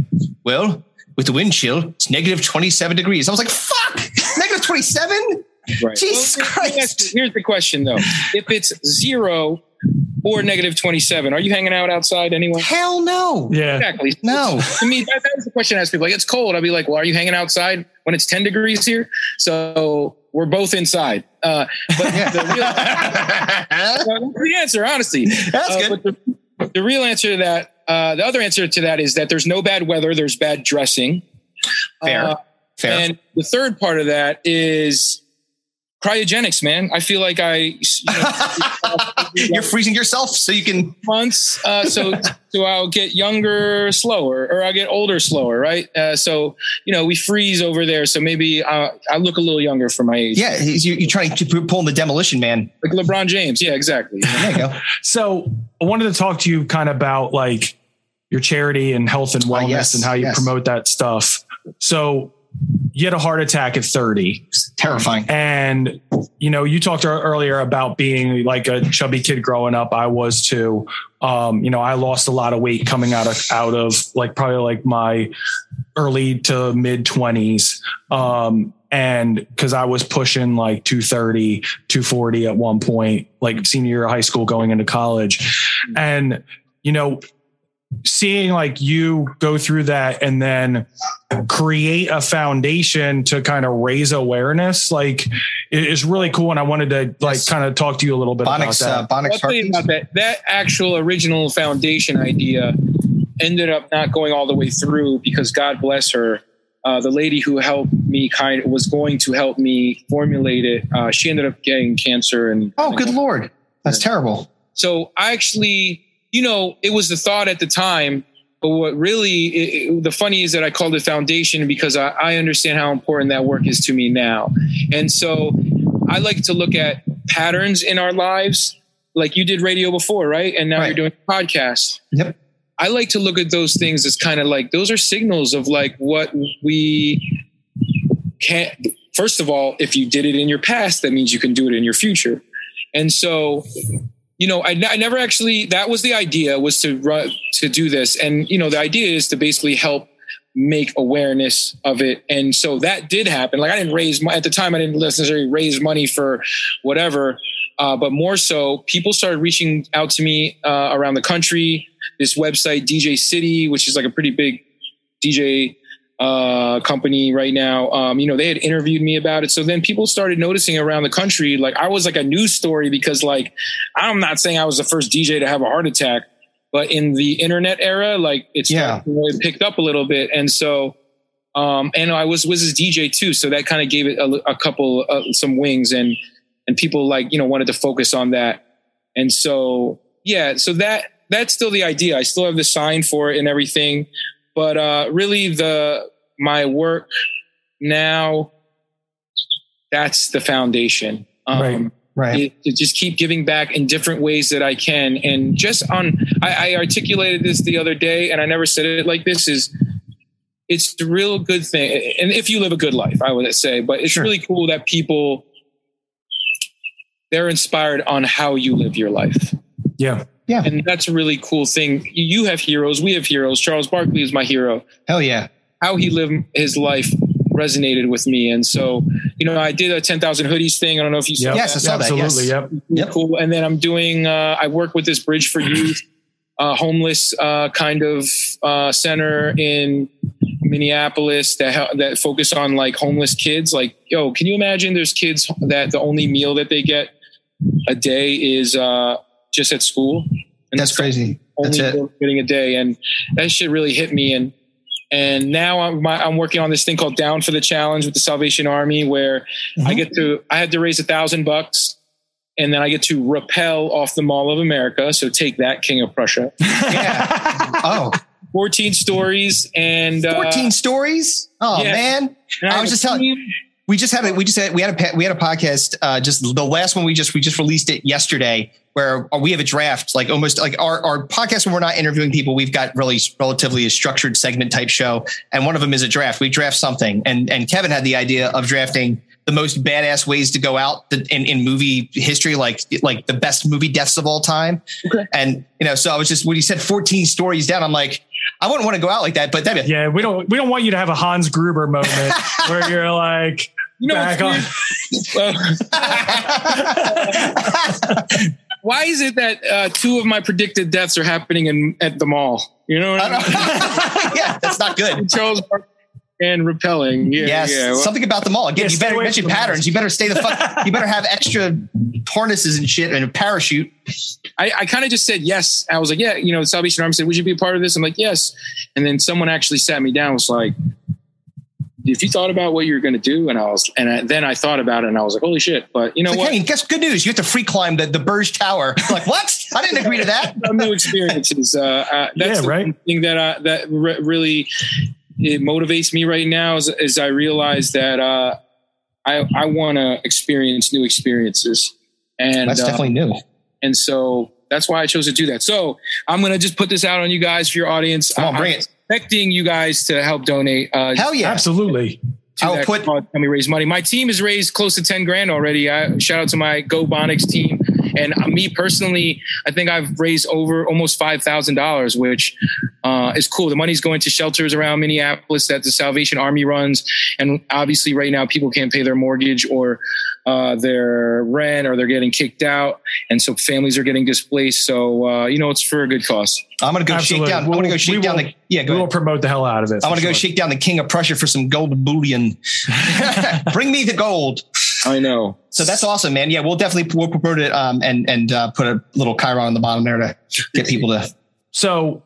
well, with the wind chill, it's negative 27 degrees. I was like, fuck, negative 27? Right. Jesus Well, here's- Christ. Here's the question though: If it's zero or negative twenty-seven, are you hanging out outside anyway? Hell no. Yeah. Exactly. No. To me, that, that was the question I asked people. Like, it's cold. I'd be like, well, are you hanging outside when it's 10 degrees here? So we're both inside. Uh, but the, real, the answer, honestly. That's Uh, good. The, the real answer to that, uh, the other answer to that is that there's no bad weather, there's bad dressing. Fair. Uh, Fair. and the third part of that is cryogenics, man. I feel like I, you know, You're freezing yourself so you can. months. Uh, so, so I'll get younger slower, or I'll get older slower, right? Uh, so, you know, we freeze over there. So maybe uh, I look a little younger for my age, Yeah, he's, you, you're trying to pull in the demolition man. like LeBron James. Yeah, exactly. There you go. So I wanted to talk to you kind of about like your charity and health and wellness yes, and how you yes. promote that stuff. So you had a heart attack at 30 It's terrifying. and you know you talked earlier about being like a chubby kid growing up. I was too. Um you know i lost a lot of weight coming out of out of like probably like my early to mid 20s um and because i was pushing like 230 240 at one point like senior year of high school going into college. And you know seeing like you go through that and then create a foundation to kind of raise awareness like it is really cool and i wanted to like Yes. kind of talk to you a little bit Bonics, uh, about that Bonics I'll tell you Harkins. about that. That actual original foundation idea ended up not going all the way through because God bless her. Uh, the lady who helped me kind was going to help me formulate it. Uh, she ended up getting cancer and Oh, good lord, that's terrible. So I actually, you know, it was the thought at the time. But what really, it, it- the funny is that I called it foundation because I, I understand how important that work is to me now. And so I like to look at patterns in our lives, like you did radio before, right? And now Right. you're doing podcast. Yep. I like to look at those things as kind of like those are signals of like what we can't. First of all, if you did it in your past, that means you can do it in your future. And so, you know, I, never actually. That was the idea was to run to do this, and you know, the idea is to basically help make awareness of it. And so that did happen. Like I didn't raise at the time. I didn't necessarily raise money for whatever, uh, but more so, people started reaching out to me uh, around the country. This website, DJ City, which is like a pretty big DJ uh, company right now. Um, you know, they had interviewed me about it. So then people started noticing around the country. Like I was like a news story because, like, I'm not saying I was the first DJ to have a heart attack, but in the internet era, like it's Yeah. it picked up a little bit, and so. Um, and I was was his DJ too, so that kind of gave it a, a couple uh, some wings, and and people like you know wanted to focus on that, and so yeah, so that that's still the idea. I still have the sign for it and everything, but uh, really the my work now that's the foundation. Um, Right. Right. it- to just keep giving back in different ways that I can. And just on, I, I articulated this the other day, and I never said it like this. Is it's the real good thing, and if you live a good life, I would say. But it's Sure. really cool that people they're inspired on how you live your life. Yeah. Yeah And that's a really cool thing. You have heroes, we have heroes. Charles Barkley is my hero. Hell yeah. How he lived his life resonated with me. And so, you know, I did a 10,000 hoodies thing. I don't know if you saw Yep. Yes, I saw that, absolutely yes. yep Yep. cool. And then I'm doing, uh, I work with this Bridge for Youth, uh, homeless uh, kind of uh, center in Minneapolis that hel- that focus on like homeless kids. Like, yo, can you imagine? There's kids that the only meal that they get a day is uh, just at school. And That's crazy. That's it. getting a day, and that shit really hit me. And and now I'm my, I'm working on this thing called Down for the Challenge with the Salvation Army, where I Mhm. get to I had to raise a thousand bucks and then I get to rappel off the Mall of America. So take that, King of Prussia. Yeah. oh, 14 stories and uh, 14 stories. Oh yeah. man. and I was just telling- team. We just had a, we just had, we had a, we had a podcast, uh, just the last one we just, we just released it yesterday where we have a draft, like almost like our, our podcast when we're not interviewing people, we've got really relatively a structured segment type show. And one of them is a draft. We draft something and, and Kevin had the idea of drafting the most badass ways to go out in, in movie history, like, like the best movie deaths of all time. Okay. And, you know, so I was just, when he said 14 stories down, I'm like, I wouldn't want to go out like that, but that'd be, yeah, we don't we don't want you to have a Hans Gruber moment where you're like You know, back on. what's weird? Why is it that uh, two of my predicted deaths are happening in at the mall? You know, what I I mean? yeah, that's not good. Charles Barkley and repelling. Yeah, Yes, yeah. Well, something about them all. Again, Yeah, you better away mention patterns. mask. You better stay the fuck. you better have extra harnesses and shit and a parachute. I, I kind of just said yes. I was like, yeah, you know, the Salvation Army said, would you be a part of this? I'm like, yes. And then someone actually sat me down. Was like, if you thought about what you're going to do, and I was, and I, then I thought about it, and I was like, holy shit! But you know It's like, what? hey, guess good news. You have to free climb the, the Burj Tower. Like what? I didn't agree to that. New experiences. Uh, uh, that's Yeah, the right. thing that I, that re- really it motivates me right now is, is I realize that uh, I I want to experience new experiences, and That's uh, definitely new. and so that's why I chose to do that. So I'm gonna just put this out on you guys for your audience. Come on, I- bring I'm it. Expecting you guys to help donate. Uh, Hell yeah. Absolutely. to I'll that put- cause, help me raise money. My team has raised close to 10 grand already. I shout out to my Go Bonics team. And uh, me personally, I think I've raised over almost $5,000, which uh, is cool. The money's going to shelters around Minneapolis that the Salvation Army runs. And obviously right now people can't pay their mortgage or uh, their rent or they're getting kicked out. And so families are getting displaced. So, uh, you know, it's for a good cause. I'm gonna go Absolutely. shake down. I'm gonna go shake down will- the yeah. We will promote the hell out of it. I want to for go shake down the king of Prussia for some gold bullion. Bring me the gold. I know. So that's awesome, man. Yeah, we'll definitely we'll promote it um, and and uh, put a little Chiron on the bottom there to get people to. So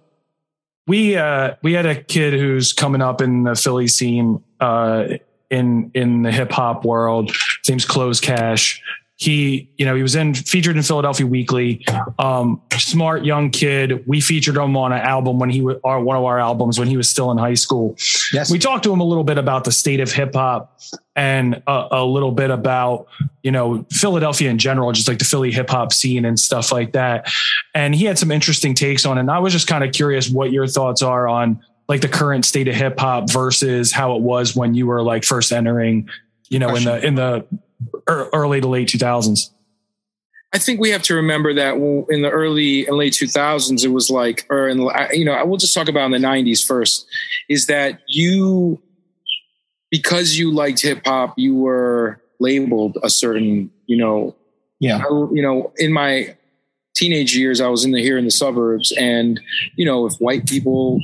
we uh we had a kid who's coming up in the Philly scene uh in in the hip hop world. His name's Close Cash. He, you know, he was in featured in Philadelphia Weekly. Um, smart young kid. We featured him on an album when he was our one of our albums when he was still in high school. Yes. We talked to him a little bit about the state of hip hop and a, a little bit about, you know, Philadelphia in general, just like the Philly hip hop scene and stuff like that. And he had some interesting takes on it. And I was just kind of curious what your thoughts are on like the current state of hip hop versus how it was when you were like first entering, you know, in the, in the Er, early to late 2000s. I think we have to remember that in the early and late 2000s, it was like, or in, you know, I will just talk about in the 90s first, is that you, because you liked hip hop, you were labeled a certain, you know, Yeah. I, you know, in my teenage years, I was in the here in the suburbs, and you know, if white people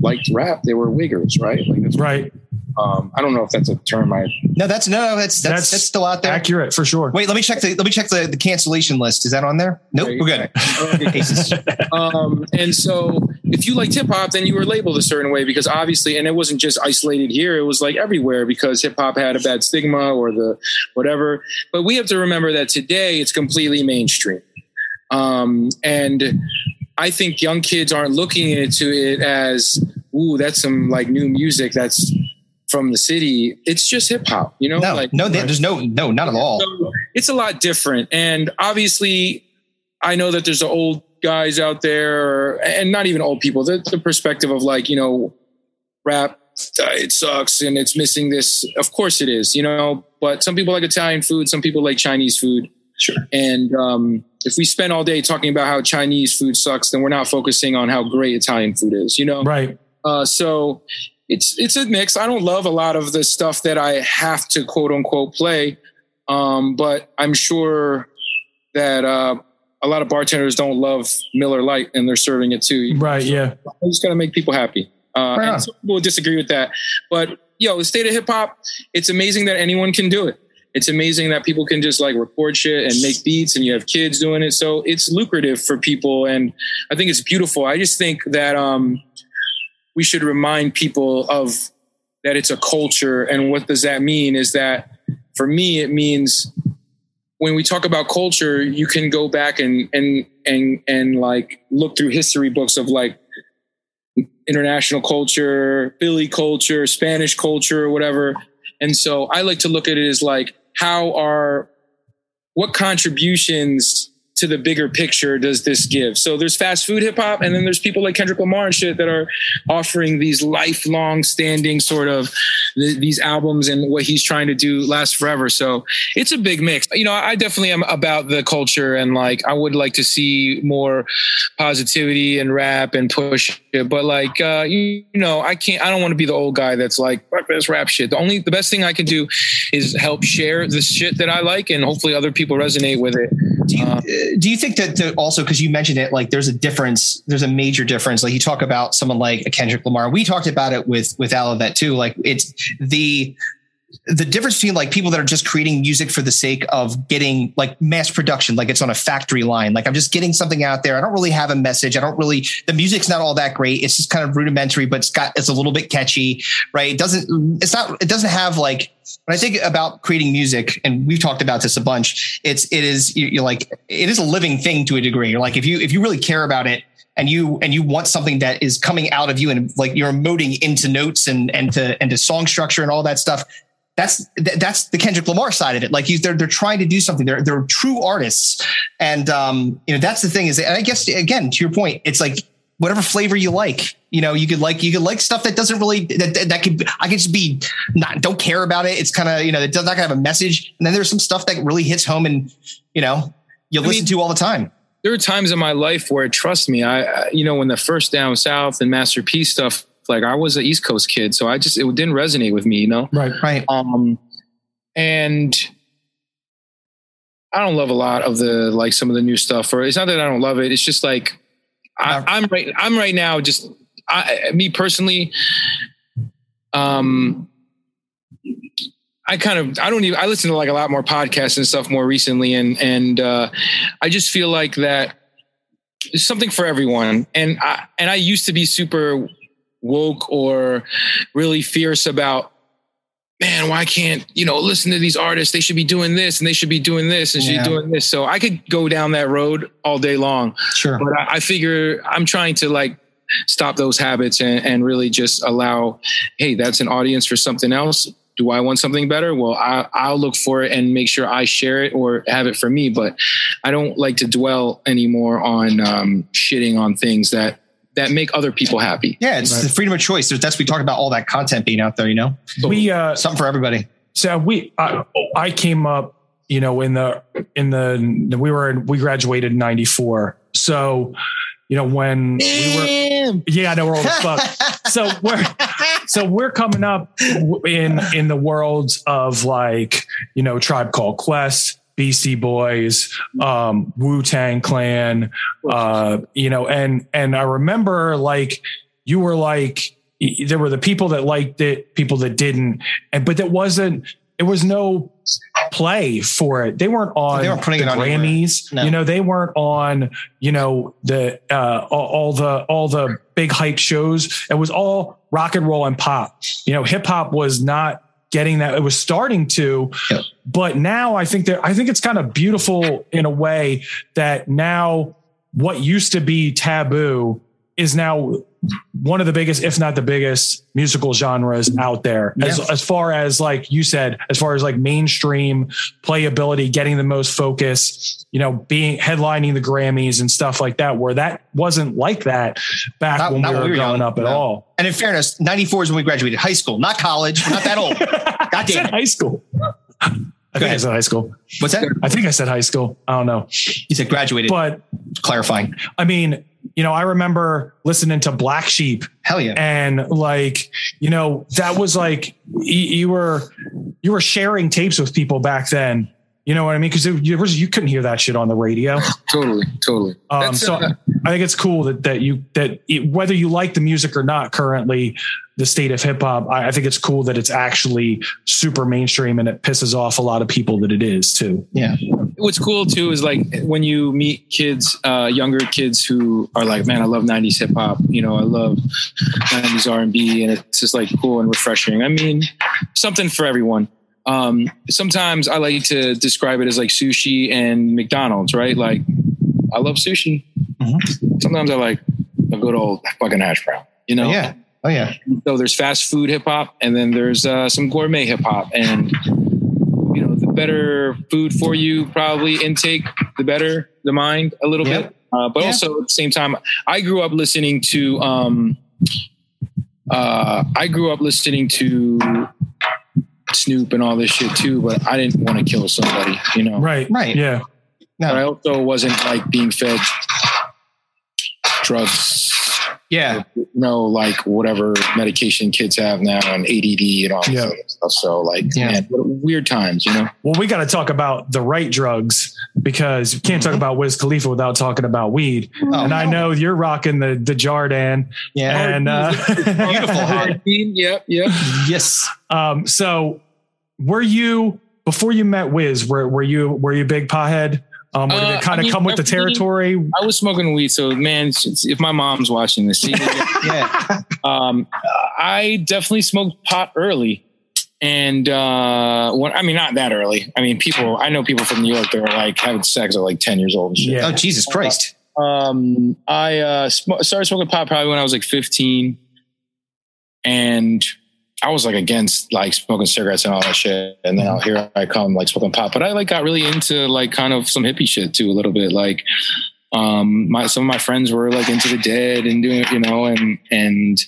liked rap, they were wiggers, right? Like that's Right. Um, I don't know if that's a term I No, that's no, no, that's that's That's that's, still out there. Accurate for sure. Wait, let me check the let me check the, the cancellation list. Is that on there? Nope, Right. we're good. Aces. um, and so if you liked hip hop, then you were labeled a certain way because obviously, and it wasn't just isolated here; it was like everywhere because hip hop had a bad stigma or the whatever. But we have to remember that today it's completely mainstream, um, and I think young kids aren't looking into it as, "Ooh, that's some like new music that's from the city." It's just hip hop, you know? No, like, no, there- there's no no, not at all. so it's a lot different. And obviously, I know that there's the old guys out there, and not even old people, the, the perspective of like, you know, rap, uh, it sucks and it's missing this. Of course it is, you know, but some people like Italian food, some people like Chinese food. Sure. And um, if we spend all day talking about how Chinese food sucks, then we're not focusing on how great Italian food is, you know? Right. Uh, so it's it's a mix. I don't love a lot of the stuff that I have to quote unquote play, um, but I'm sure that uh, a lot of bartenders don't love Miller Lite and they're serving it too. Right. Yeah. I just to make people happy. Uh, right and some people will disagree with that, but yo, the state of hip hop, it's amazing that anyone can do it. It's amazing that people can just like record shit and make beats, and you have kids doing it. So it's lucrative for people, and I think it's beautiful. I just think that um, we should remind people of that it's a culture, and what does that mean? Is that for me, it means when we talk about culture, you can go back and and and and like look through history books of like international culture, Philly culture, Spanish culture, or whatever. And so I like to look at it as like how are what contributions to the bigger picture does this give? So there's fast food hip hop, and then there's people like Kendrick Lamar and shit that are offering these lifelong standing sort of th- these albums and what he's trying to do last forever. So it's a big mix. You know, I definitely am about the culture and like I would like to see more positivity and rap and push it. But like uh, you, you know, I can't I don't want to be the old guy that's like, fuck this rap shit. The only the best thing I can do is help share the shit that I like and hopefully other people resonate with it. Do you, Um, uh, do you think that the, also because you mentioned it, like there's a difference, there's a major difference. Like you talk about someone like a Kendrick Lamar. We talked about it with with Alavet too. Like it's the the difference between like people that are just creating music for the sake of getting like mass production, like it's on a factory line. Like I'm just getting something out there. I don't really have a message. I don't really the music's not all that great. It's just kind of rudimentary, but it's got it's a little bit catchy, right? It doesn't it's not it doesn't have like when I think about creating music, and we've talked about this a bunch, it's it is you- you're like it is a living thing to a degree. You're like if you if you really care about it and you and you want something that is coming out of you and like you're emoting into notes and and to and to song structure and all that stuff. That's th- that's the Kendrick Lamar side of it. Like he's they're they're trying to do something. They're they're true artists, and um you know that's the thing is. And I guess again to your point, it's like whatever flavor you like. You know, you could like you could like stuff that doesn't really that that, that could I could just be not don't care about it. It's kind of you know it does not have a message. And then there's some stuff that really hits home and you know you I listen mean- to all the time. there were times in my life where, trust me, I- you know, when the first down south and Master P stuff, like I was an East Coast kid, so I just it didn't resonate with me, you know. Right. Right. Um, and I don't love a lot of the like some of the new stuff, or it's not that I don't love it. It's just like I, I'm right. I'm right now. Just I, me personally. Um, I kind of I don't even I listen to like a lot more podcasts and stuff more recently, and and uh, I just feel like that it's something for everyone. And I and I used to be super woke or really fierce about man, why can't you know listen to these artists? They should be doing this and they should be doing this and should Yeah. be doing this. So I could go down that road all day long. Sure. But I, I figure I'm trying to like stop those habits and, and really just allow, hey, that's an audience for something else. Do I want something better? Well, I, I'll look for it and make sure I share it or have it for me. But I don't like to dwell anymore on um, shitting on things that that make other people happy. Yeah, it's the freedom of choice. That's we talk about all that content being out there. You know, We uh something for everybody. so we I, I came up you know in the in the we were in, we graduated in 94 so you know when we were yeah i know we're old as fuck so we're so we're coming up in in the worlds of like you know tribe called quest Beastie Boys, um, Wu Tang Clan, uh, you know, and and I remember like you were like there were the people that liked it, people that didn't, and but it wasn't. It was no play for it. They weren't on They weren't putting the it on. Grammys. No. You know, they weren't on. You know the uh, all, all the all the big hype shows. It was all rock and roll and pop. You know, hip hop was not getting that. It was starting to, Yep. but now I think that I think it's kind of beautiful in a way that now what used to be taboo is now one of the biggest, if not the biggest, musical genres out there. As Yeah. as far as like you said, as far as like mainstream playability, getting the most focus, you know, being headlining the Grammys and stuff like that, where that wasn't like that back Not- when not we were we were growing young, up at no. all. And in fairness, 94 is when we graduated high school, not college, We're not that old. Said damn it. high school. I think I said high school. What's that? I think I said high school. I don't know. You said graduated. But clarifying. I mean, you know, I remember listening to Black Sheep Hell yeah. and like, you know, that was like you, you were you were sharing tapes with people back then. You know what I mean? Because you, you couldn't hear that shit on the radio. Totally, totally. Um, so uh, I think it's cool that that you that it, whether you like the music or not, currently the state of hip hop, I, I think it's cool that it's actually super mainstream and it pisses off a lot of people that it is too. yeah. what's cool too is like when you meet kids, uh, younger kids who are like, man, I love '90s hip hop. You know, I love '90s R&B, and it's just like cool and refreshing. I mean, something for everyone. Um, sometimes I like to describe it as like sushi and McDonald's, right? Like I love sushi. Mhm. Sometimes I like a good old fucking hash brown, you know? Oh, yeah. Oh yeah. So there's fast food hip hop and then there's uh, some gourmet hip hop and you know, the better food for you probably intake, the better the mind a little Yep. bit. Uh, but Yeah. also at the same time, I grew up listening to, um, uh, I grew up listening to Snoop and all this shit too, but I didn't want to kill somebody, you know. Right. Right. Yeah. But I also wasn't like being fed drugs, Yeah. you know, like whatever medication kids have now and ADD and all this Yeah. other stuff. So like, Yeah. man, what weird times, you know? Well, we got to talk about the right drugs because you can't talk about Wiz Khalifa without talking about weed. Oh, and I know you're rocking the the Jardan. Yeah. And uh, Beautiful hat. Yep, yep. Yes. um, so were you before you met Wiz? Were were you were you a big pothead? Um, or did Uh, it kind I of mean, come with the territory? I was smoking weed, so man, if my mom's watching this, see, Yeah. um, I definitely smoked pot early. And uh, when, I mean, not that early. I mean, people. I know people from New York that are like having sex at like ten years old. And shit. Yeah. Oh Jesus Christ. Um, I uh, sm- started smoking pot probably when I was like 15, and I was like against like smoking cigarettes and all that shit. And then out here I come like smoking pot, but I like got really into like kind of some hippie shit too a little bit. Like, um, my some of my friends were like into the dead and doing you know and and.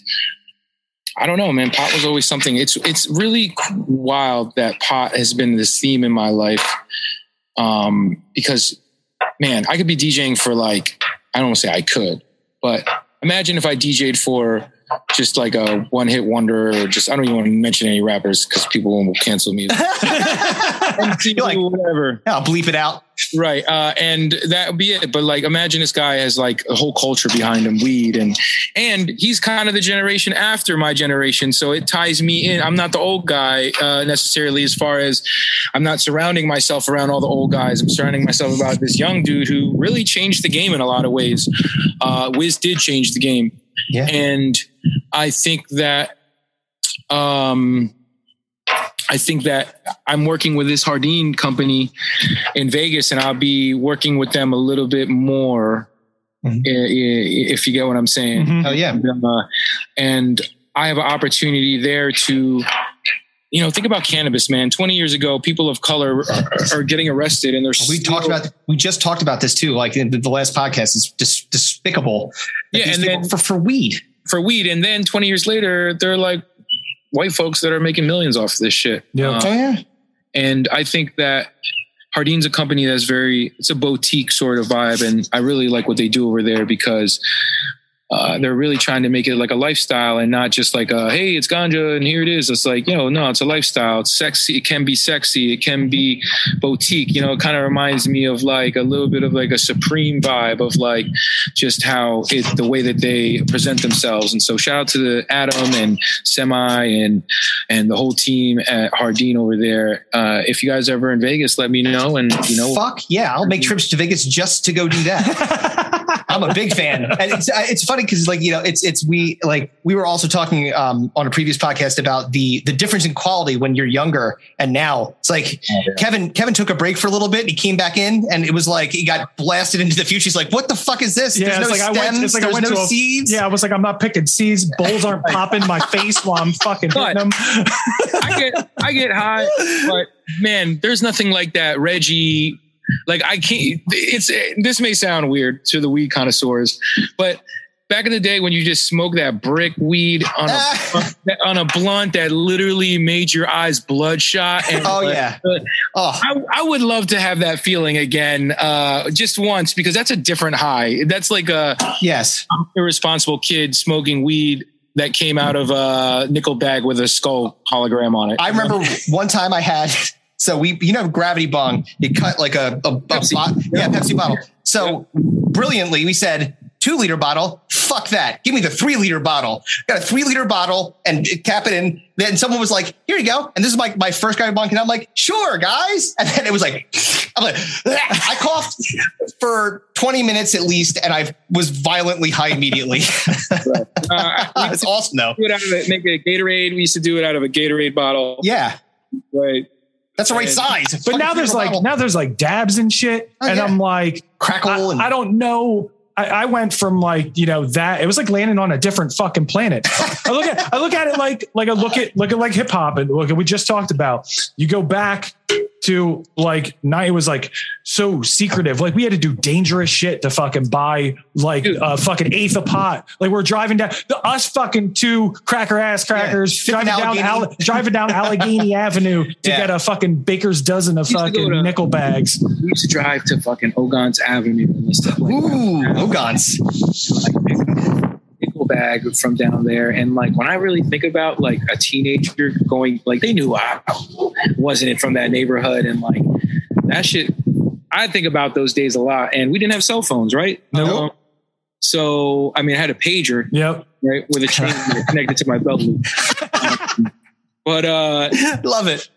I don't know, man. Pot was always something. It's it's really wild that pot has been this theme in my life, um, because man, I could be DJing for like, I don't want to say I could, but imagine if I DJ'd for just like a one hit wonder or just, I don't even want to mention any rappers because people will cancel me. You're like, whatever. I'll bleep it out. Right. Uh, and that would be it. But like, imagine this guy has like a whole culture behind him, weed. And, and he's kind of the generation after my generation. So it ties me in. I'm not the old guy, uh, necessarily as far as I'm not surrounding myself around all the old guys. I'm surrounding myself about this young dude who really changed the game in a lot of ways. Uh, Wiz did change the game. Yeah. And I think that, um, I think that I'm working with this Hardin company in Vegas, and I'll be working with them a little bit more, Mhm. i- i- if you get what I'm saying. Mhm. Oh yeah. Uh, and I have an opportunity there to, you know, think about cannabis, man. 20 years ago, people of color are, are getting arrested, and they're We still- talked about we just talked about this too. Like in the, the last podcast, it's dis- despicable. that Yeah, and then- for for weed. for weed, and then 20 years later, they're like white folks that are making millions off this shit. Yeah. Uh, oh yeah. And I think that Hardin's a company that's very, it's a boutique sort of vibe. And I really like what they do over there because uh, they're really trying to make it like a lifestyle and not just like, a, hey, it's ganja and here it is. It's like, you know, no, it's a lifestyle. It's sexy. It can be sexy. It can be boutique. You know, it kind of reminds me of like a little bit of like a supreme vibe of like just how it, the way that they present themselves. And so shout out to the Adam and Semi and, and the whole team at Hardin over there. Uh, if you guys are ever in Vegas, let me know. And you know, Fuck yeah! I'll make trips to Vegas just to go do that. I'm a big fan, and it's uh, it's funny because like you know it's it's we like we were also talking um, on a previous podcast about the the difference in quality when you're younger and now. It's like Kevin Kevin took a break for a little bit. And he came back in, and it was like he got blasted into the future. He's like, "What the fuck is this? Yeah, There's no like I went. stems. It's like I There's went no to a seeds." Yeah, I was like, I'm not picking seeds. Bowls aren't popping in my face while I'm fucking hitting them. I get I get high, but man, there's nothing like that Reggie. Like I can't. It's this may sound weird to the weed connoisseurs, but back in the day when you just smoked that brick weed on a on a blunt that literally made your eyes bloodshot. And Oh yeah. Oh I, I would love to have that feeling again, uh, just once, because that's a different high. That's like a yes. irresponsible kid smoking weed that came out of a nickel bag with a skull hologram on it. I remember one time I had so we you know gravity bong you cut like a, a, a yeah Pepsi bottle. So brilliantly we said two liter bottle fuck that. Give me the three liter bottle. Got a three liter bottle and cap it in. Then someone was like here you go. And this is my my first gravity bong. And I'm like sure guys. And then it was like I'm like I coughed for 20 minutes at least and I was violently high immediately. Uh, awesome though. Do it out of a, make a Gatorade. We used to do it out of a Gatorade bottle. yeah. Right. That's the right And- size. But now there's like now there's like dabs and shit, Oh, and yeah. I'm like, crackle I, and I don't know. I, I went from like you know that it was like landing on a different fucking planet. I look at I look at it like like I look at look at like hip hop and look at we just talked about. You go back to like now it was like so secretive. Like we had to do dangerous shit to fucking buy like Dude. a fucking eighth of pot. Like we're driving down the us fucking two cracker ass crackers sipping driving down Allegheny. Alle- driving down Allegheny Avenue to Yeah. get a fucking baker's dozen of Used to fucking to- nickel bags. We used to drive to fucking Ogontz Avenue and stuff like Ooh, Ogontz. Like nickel- nickel bag from down there. And like when I really think about like a teenager going, like they knew I wasn't from that neighborhood, and like that shit. I think about those days a lot, and we didn't have cell phones, right? Nope. Um, so I mean, I had a pager, Yep. right, with a chain connected to my belt loop. Um, but uh, Love it.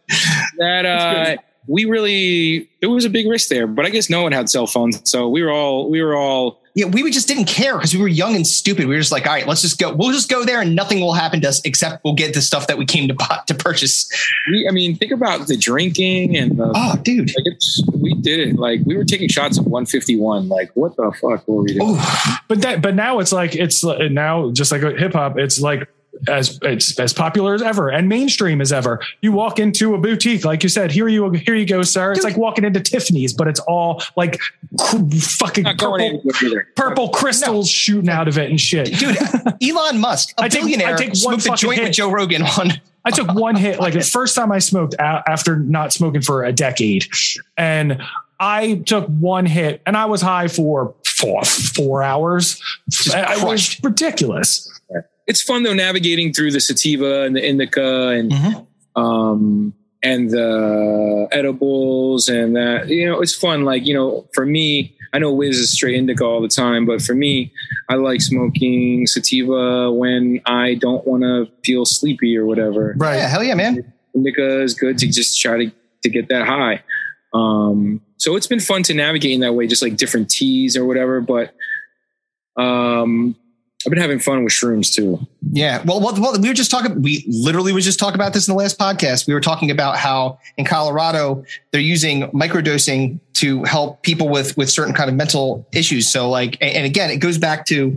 that uh we really there was a big risk there but i guess no one had cell phones so we were all we were all Yeah, we just didn't care because we were young and stupid. We were just like, all right, let's just go. We'll just go there and nothing will happen to us except we'll get the stuff that we came to buy, to purchase. we, i mean think about the drinking and the Oh, dude. like it's we did it like we were taking shots of 151 like what the fuck were we doing Ooh. But that, but now it's like it's now just like hip hop. It's like as it's as popular as ever and mainstream as ever. You walk into a boutique, like you said, here you here you go, sir. It's like walking into Tiffany's, but it's all like fucking purple, purple crystals shooting out of it and shit. Dude, Elon Musk, a I take- billionaire, I take one smoked a joint hit. with Joe Rogan on. I took one hit, like the first time I smoked after not smoking for a decade. And I took one hit and I was high for four, four hours. Just it was ridiculous. It's fun though navigating through the sativa and the indica and Mhm. um and the edibles and that you know it's fun like you know for me i know wiz is straight indica all the time but for me i like smoking sativa when i don't want to feel sleepy or whatever Right. Yeah, hell yeah, man. indica is good to just try to, to get that high um so it's been fun to navigate in that way just like different teas or whatever but um i've been having fun with shrooms too Yeah. Well, well, well, we were just talking, we literally was just talking about this in the last podcast. We were talking about how in Colorado, they're using microdosing to help people with, with certain kind of mental issues. So like, and again, it goes back to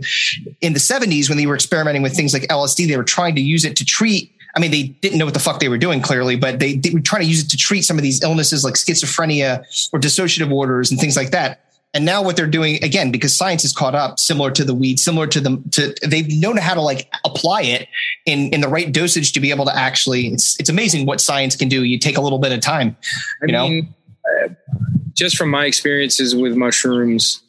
in the seventies when they were experimenting with things like LSD, they were trying to use it to treat I mean, they didn't know what the fuck they were doing clearly, but they, they were trying to use it to treat some of these illnesses like schizophrenia or dissociative orders and things like that. And now what they're doing again, because science is caught up, similar to the weed, similar to the to they've known how to like apply it in in the right dosage to be able to actually. It's it's amazing what science can do. You take a little bit of time. I You know? mean, uh, just from my experiences with mushrooms,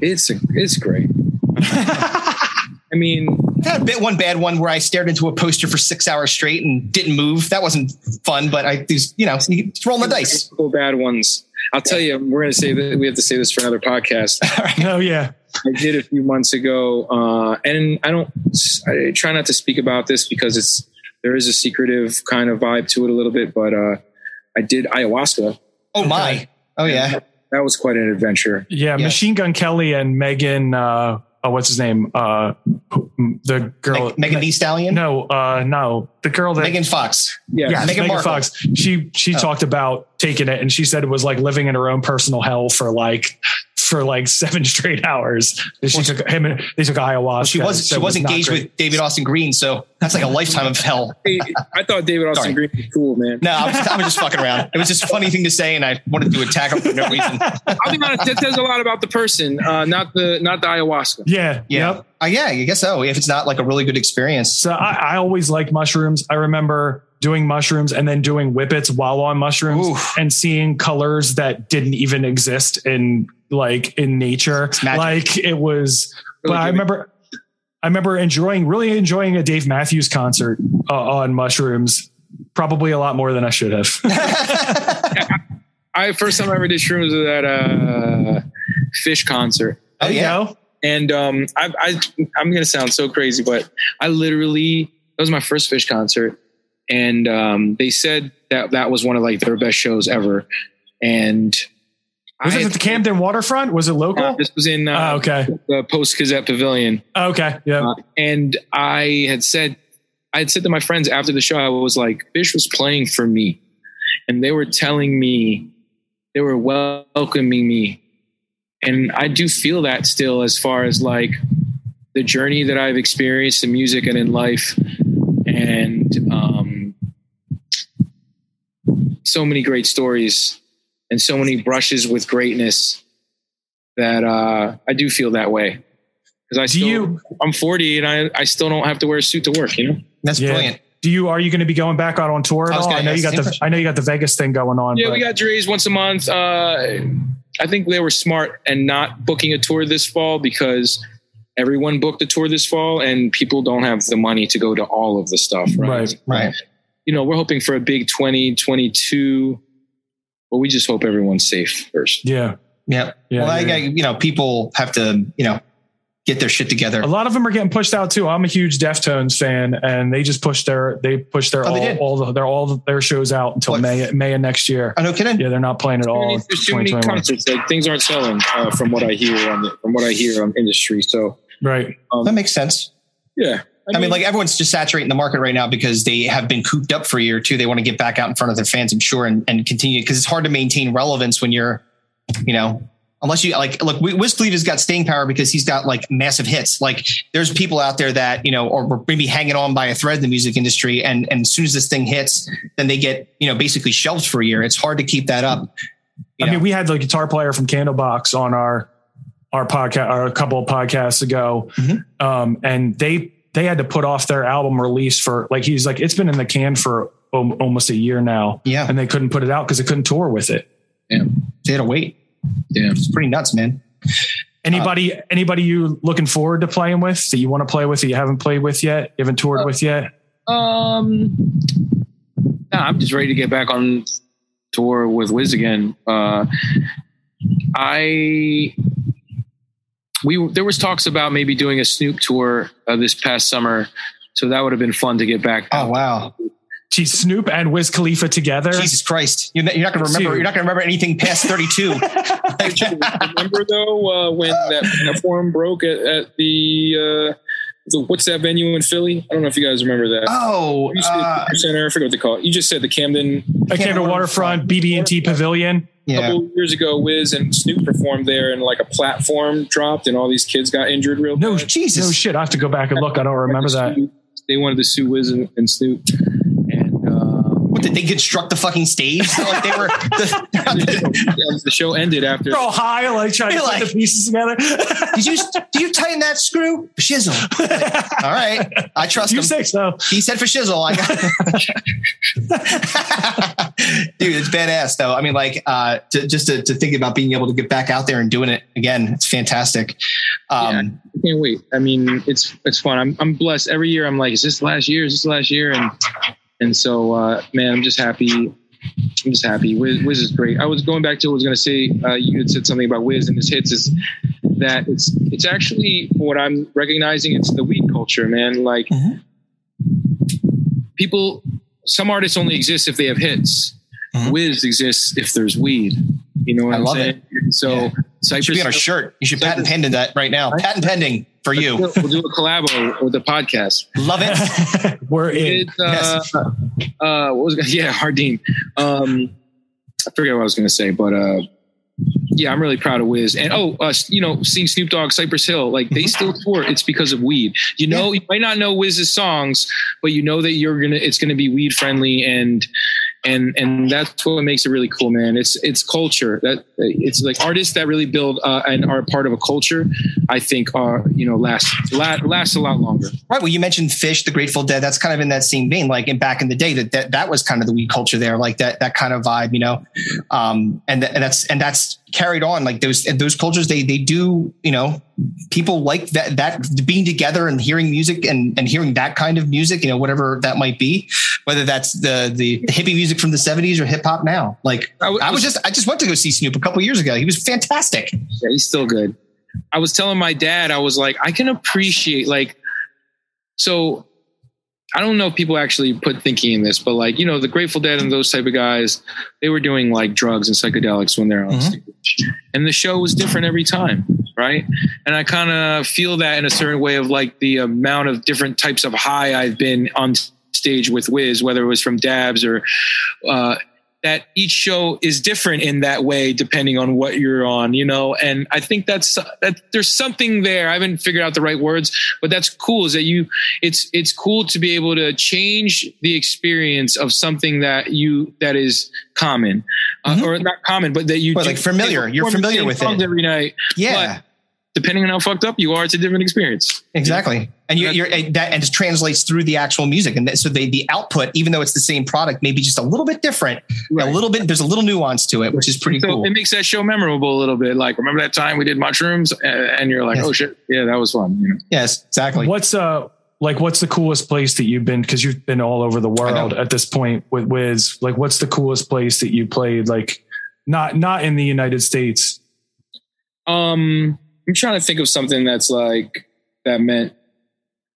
it's it's great. I mean, I had a bit one bad one where I stared into a poster for six hours straight and didn't move. That wasn't fun, but I these you know you just rolling the dice. couple bad ones. I'll tell you, we're going to say that we have to say this for another podcast. Oh yeah. I did a few months ago, uh, and I don't. I try not to speak about this because it's there is a secretive kind of vibe to it a little bit. But uh, I did ayahuasca. Oh my! Oh yeah. That was quite an adventure. Yeah. Yes. Machine Gun Kelly and Megan, uh, oh, what's his name? Uh, the girl. Meg- Megan Thee Stallion. No, uh, no, the girl that Megan Fox. Yeah, yeah, Meghan Megan, Fox. She she Oh. talked about taking it, and she said it was like living in her own personal hell for like for like seven straight hours. And She took him. and They took ayahuasca. She was she it was engaged great. with David Austin Green, so that's like a lifetime of hell. Hey, I thought David Austin Sorry. Green was cool, man. No, I was, just, I was just fucking around. It was just a funny thing to say, and I wanted to attack him for no reason. I'll be honest, that says a lot about the person, uh, not the not the ayahuasca. Yeah, Yeah. Yep. Uh, yeah, I guess so. If it's not like a really good experience. So I, I always liked mushrooms. I remember doing mushrooms and then doing whippets while on mushrooms Oof. and seeing colors that didn't even exist in like in nature. Like it was. Really but I remember. I remember enjoying, really enjoying a Dave Matthews concert uh, on mushrooms, probably a lot more than I should have. I first time I ever did shrooms was at a Phish concert. Oh, There you yeah. go. And um, I, I, I'm going to sound so crazy, but I literally, that was my first Phish concert. And um, they said that that was one of like their best shows ever. And Was I it at the Camden waterfront? Was it local? Uh, this was in uh, oh, okay. the Post Gazette Pavilion. Okay. Yeah. Uh, and I had said, I had said to my friends after the show, I was like, Phish was playing for me. and they were telling me they were welcoming me and i do feel that still as far as like the journey that i've experienced in music and in life and um, so many great stories and so many brushes with greatness that uh, I do feel that way because I Do still you- I'm 40 and I I still don't have to wear a suit to work. You know. That's Yeah. brilliant. Do you are you going to be going back out on tour at I all? I gonna know you got the him. I know you got the Vegas thing going on. Yeah, but we got Drai's once a month. Uh, I think they were smart and not booking a tour this fall because everyone booked a tour this fall and people don't have the money to go to all of the stuff. Right. Right. Right. You know, we're hoping for a big 2022, but we just hope everyone's safe first. yeah. Yeah. Yeah, well, I, yeah, I, you know, people have to, you know, get their shit together. A lot of them are getting pushed out too. I'm a huge Deftones fan, and they just pushed their they pushed their Oh, all, did? all the, their all their shows out until What? May May of next year. Oh, no kidding. Yeah, they're not playing at all. in There's too many concerts. Like things aren't selling uh, from what I hear on the, from what I hear on industry. So Right. That makes sense. yeah, I mean, like everyone's just saturating the market right now because they have been cooped up for a year or two. They want to get back out in front of their fans, I'm sure, and, and continue because it's hard to maintain relevance when you're, you know, unless you like, look, Wiz Khalifa's got staying power because he's got like massive hits. Like there's people out there that, you know, or maybe hanging on by a thread in the music industry. And, and as soon as this thing hits, then they get, you know, basically shelved for a year. It's hard to keep that up. You I mean, we had the guitar player from Candlebox on our our podcast, or a couple of podcasts ago, Mhm. um, and they they had to put off their album release for like he's like it's been in the can for almost a year now, yeah, and they couldn't put it out because they couldn't tour with it. Yeah, they had to wait. yeah. It's pretty nuts, man. Anybody anybody you looking forward to playing with that you want to play with that you haven't played with yet, you haven't toured with yet? Um, nah, I'm just ready to get back on tour with Wiz again. Uh, I we there was talks about maybe doing a Snoop tour uh, this past summer, so that would have been fun to get back. Oh, wow. Geez, Snoop and Wiz Khalifa together. Jesus Christ. You're not, you're not going to remember, Dude. you're not going to remember anything past 32. Remember though uh, when that, that forum broke at, at the, uh, the what's that venue in Philly? I don't know if you guys remember that. oh, You said uh, center. I forget what they call it. You just said the Camden. I came to Waterfront, BB&T Pavilion. A yeah. couple years ago, Wiz and Snoop performed there, and like a platform dropped, and all these kids got injured real No, bad. Jesus. no shit. I have to go back and look. I don't remember that. They wanted to sue Wiz and, and Snoop, and What did they construct the fucking stage? So, like they were. The, the show ended after. They're all high, like trying to You're put like- the pieces together. did you did you tighten that screw? Shizzle. All right, I trust you him. say so. He said for shizzle. I got dude. It's badass though. I mean, like uh, to, just to, to think about being able to get back out there and doing it again. It's fantastic. Um, I can't wait. I mean, it's it's fun. I'm I'm blessed. Every year, I'm like, is this the last year? Is this the last year? And and so, uh, man, I'm just happy. I'm just happy. Wiz, Wiz is great. I was going back to what I was going to say. Uh, you had said something about Wiz and his hits. Is that it's it's actually what I'm recognizing. It's the weed culture, man. Like Mhm. people, some artists only exist if they have hits. Mhm. Wiz exists if there's weed. You know what I am love saying? So Yeah. Cypress should be on a shirt. You should patent pending that right now. Patent pending for you. We'll do a collabo with the podcast. Love it. We're in. It, uh, uh, what was yeah, Hardin. Um, I forget what I was going to say, but uh, yeah, I'm really proud of Wiz. And oh, uh, you know, seeing Snoop Dogg, Cypress Hill, like they still tour. It's because of weed. You know, you might not know Wiz's songs, but you know that you're gonna. It's gonna be weed friendly, and and and that's what makes it really cool, man. It's it's culture. That it's like artists that really build uh, and are part of a culture. I think are you know last last, last a lot longer. Right. Well, you mentioned Phish, the Grateful Dead. That's kind of in that same vein. Like in back in the day, that that, that was kind of the weed culture there, like that that kind of vibe, you know. Um, and th- and that's and that's carried on. Like those those cultures, they they do, you know, people like that that being together and hearing music and and hearing that kind of music, you know, whatever that might be, whether that's the the, hippie music from the '70s or hip hop now. Like I w- I was just I just went to go see Snoop a couple years ago. He was fantastic. Yeah, he's still good. I was telling my dad, I was like, I can appreciate like, so I don't know if people actually put thinking in this, but like, you know, the Grateful Dead and those type of guys, they were doing like drugs and psychedelics when they're on Mhm. stage. And the show was different every time, right? And I kind of feel that in a certain way of like the amount of different types of high I've been on stage with Wiz, whether it was from dabs or uh that each show is different in that way depending on what you're on, you know. And I think that's that there's something there. I haven't figured out the right words, but that's cool. Is that you? It's it's cool to be able to change the experience of something that you that is common, uh, or not common, but that you Well, like familiar. You're familiar with it. every night. Yeah, Depending on how fucked up you are, it's a different experience. exactly. And you, you're and that and it translates through the actual music, and that, so the the output, even though it's the same product, maybe just a little bit different, a little bit. There's a little nuance to it, which is pretty So cool. it makes that show memorable a little bit. Like, remember that time we did mushrooms, Uh, and you're like, Yes. oh shit, yeah, that was fun. You know? Yes, exactly. What's uh like what's the coolest place that you've been because you've been all over the world at this point with Wiz? Like what's the coolest place that you played? Like not not in the United States. Um, I'm trying to think of something that's like that meant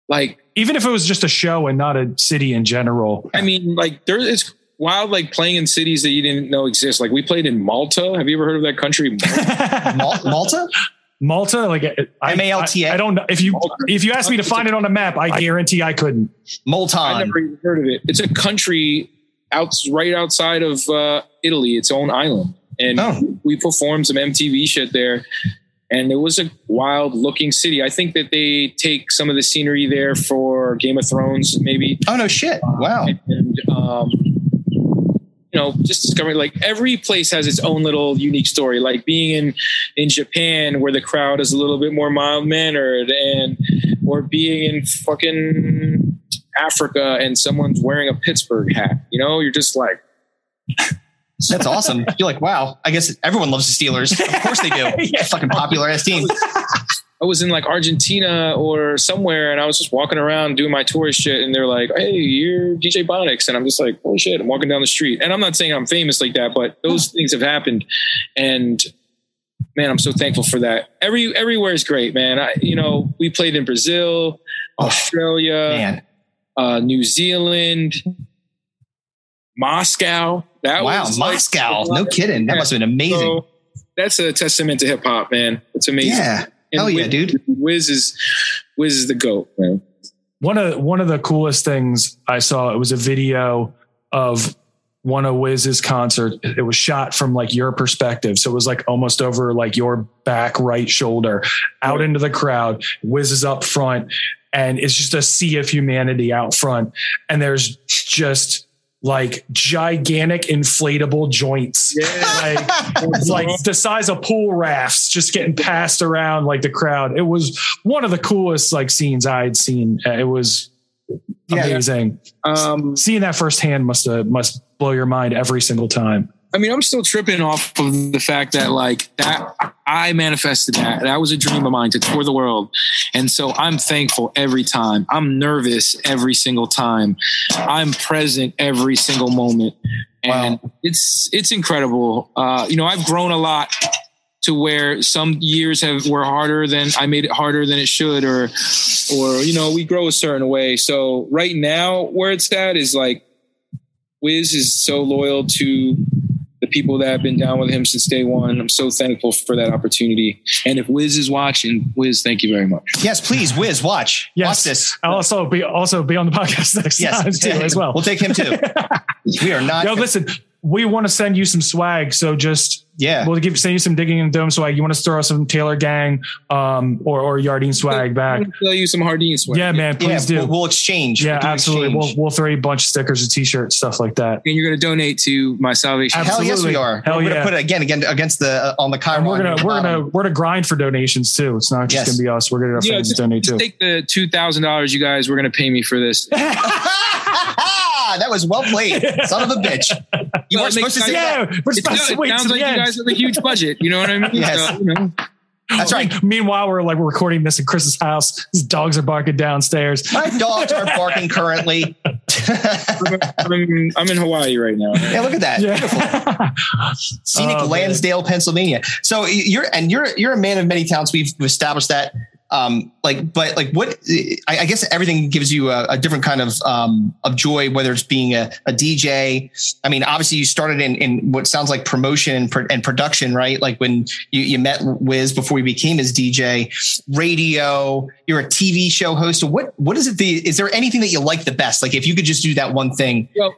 like Even if it was just a show and not a city in general. I mean like there is wild like playing in cities that you didn't know exist. Like we played in Malta. Have you ever heard of that country? Mal- Malta? Malta, like I, M-A-L-T-A? I, I don't know if you if you ask me to find it on a map, I guarantee I couldn't. Malta. I Molton. never even heard of it. It's a country out right outside of uh, Italy, its own island, and Oh. we performed some MTV shit there. And it was a wild looking city. I think that they take some of the scenery there for Game of Thrones, maybe. Oh no shit! Wow. And um, you know, just discovering like every place has its own little unique story. Like being in in Japan, where the crowd is a little bit more mild mannered, and or being in fucking Africa and someone's wearing a Pittsburgh hat. You know, you're just like, That's awesome. You're like, wow. I guess everyone loves the Steelers. Of course they do. Fucking popular ass team. I was in like Argentina or somewhere, and I was just walking around doing my tourist shit, and they're like, "Hey, you're DJ Bonics," and I'm just like, "Holy shit!" I'm walking down the street, and I'm not saying I'm famous like that, but those things have happened, and man, I'm so thankful for that. Every everywhere is great, man. I, you know, we played in Brazil, Australia, Man. uh, New Zealand, Moscow. That Wow. was like- Moscow. No kidding. That must have been amazing. So, that's a testament to hip hop, man. It's amazing. Yeah. Hell And yeah, Wiz- dude. Wiz is Wiz is the goat, man. One of one of the coolest things I saw it was a video of one of Wiz's concert. It was shot from like your perspective, so it was like almost over like your back right shoulder, out into the crowd. Wiz is up front, and it's just a sea of humanity out front, and there's just like gigantic inflatable joints. Like it's like the size of pool rafts just getting passed around like the crowd. It was one of the coolest like scenes i'd seen. Uh, it was Yeah. amazing. Um, seeing that firsthand must uh, must blow your mind every single time I mean, I'm still tripping off of the fact that like that I manifested that. That was a dream of mine to tour the world. And so I'm thankful every time. I'm nervous every single time. I'm present every single moment. And it's it's incredible. Uh, you know, I've grown a lot to where some years have were harder than I made it harder than it should or or you know, we grow a certain way. So right now where it's at is like Wiz is so loyal to people that have been down with him since day one. I'm so thankful for that opportunity. And if Wiz is watching, Wiz, thank you very much. Yes, please, Wiz, watch. yes Watch this. i'll also be also be on the podcast next Yes. time too as well We'll take him too. we are not. yo listen we want to send you some swag so just yeah. we'll give send you some digging in the dome swag you want to throw some taylor gang um or or yardine swag back I'm gonna sell you some Hardin swag. yeah man yeah. please do We'll, we'll exchange. Yeah, We'll absolutely. exchange. We'll we'll throw you a bunch of stickers, and t-shirts, stuff like that. And you're going to donate to my salvation. Absolutely. Hell yes, we are. Hell we're yeah. gonna put it again, again against the uh, on the And we're gonna we're bottom. gonna we're gonna grind for donations too. It's not just Yes. gonna be us. We're gonna have You fans just, donate just too. take the two thousand dollars you guys were going to pay me for this. that was well played, son of a bitch. You Well, weren't supposed to say sense. that. yeah, we're It, supposed to it wait sounds like the you end. Guys have a huge budget. You know what I mean? Yes. So, you know. That's right. Meanwhile, we're like we're recording this in Chris's house. His dogs are barking downstairs. My dogs are barking currently. I'm, in- I'm in Hawaii right now. yeah, look at that. Yeah. Scenic Oh, man. Lansdale, Pennsylvania. So you're and you're you're a man of many talents. We've established that. Um, like, but like, what? I, I guess everything gives you a, a different kind of um of joy, whether it's being a, a DJ. I mean, obviously, you started in in what sounds like promotion and, pro- and production, right? Like when you you met Wiz before you became his DJ. Radio. You're a TV show host. So what what is it? The is there anything that you like the best? Like, if you could just do that one thing. Well,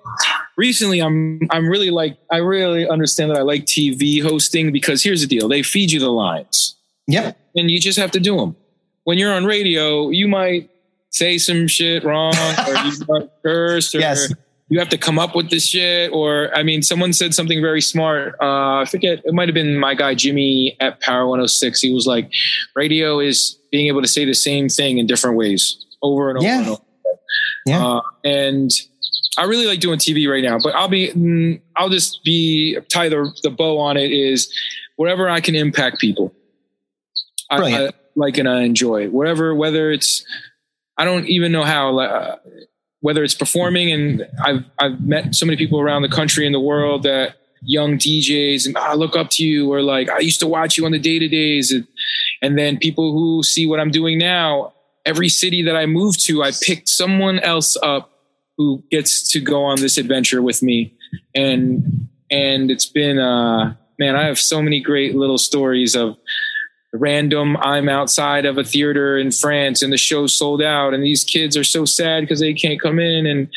recently I'm I'm really like I really understand that I like TV hosting because here's the deal: they feed you the lines, Yep. and you just have to do them. When you're on radio, you might say some shit wrong, or you might curse, or Yes. you have to come up with this shit. Or I mean, someone said something very smart. Uh, I forget. It might have been my guy Jimmy at Power 106. He was like, "Radio is being able to say the same thing in different ways over and over Yeah. and over." Yeah. Uh, and I really like doing TV right now, but I'll be, mm, I'll just be tie the the bow on it is whatever I can impact people. I, I. like and I enjoy whatever, whether it's, I don't even know how, uh, whether it's performing and I've, I've met so many people around the country and the world that young DJs and I look up to you or like, I used to watch you on the day to days. And, and then people who see what I'm doing now, every city that I move to, I picked someone else up who gets to go on this adventure with me. And, and it's been, uh, man, I have so many great little stories of random. I'm outside of a theater in France and the show's sold out and these kids are so sad because they can't come in and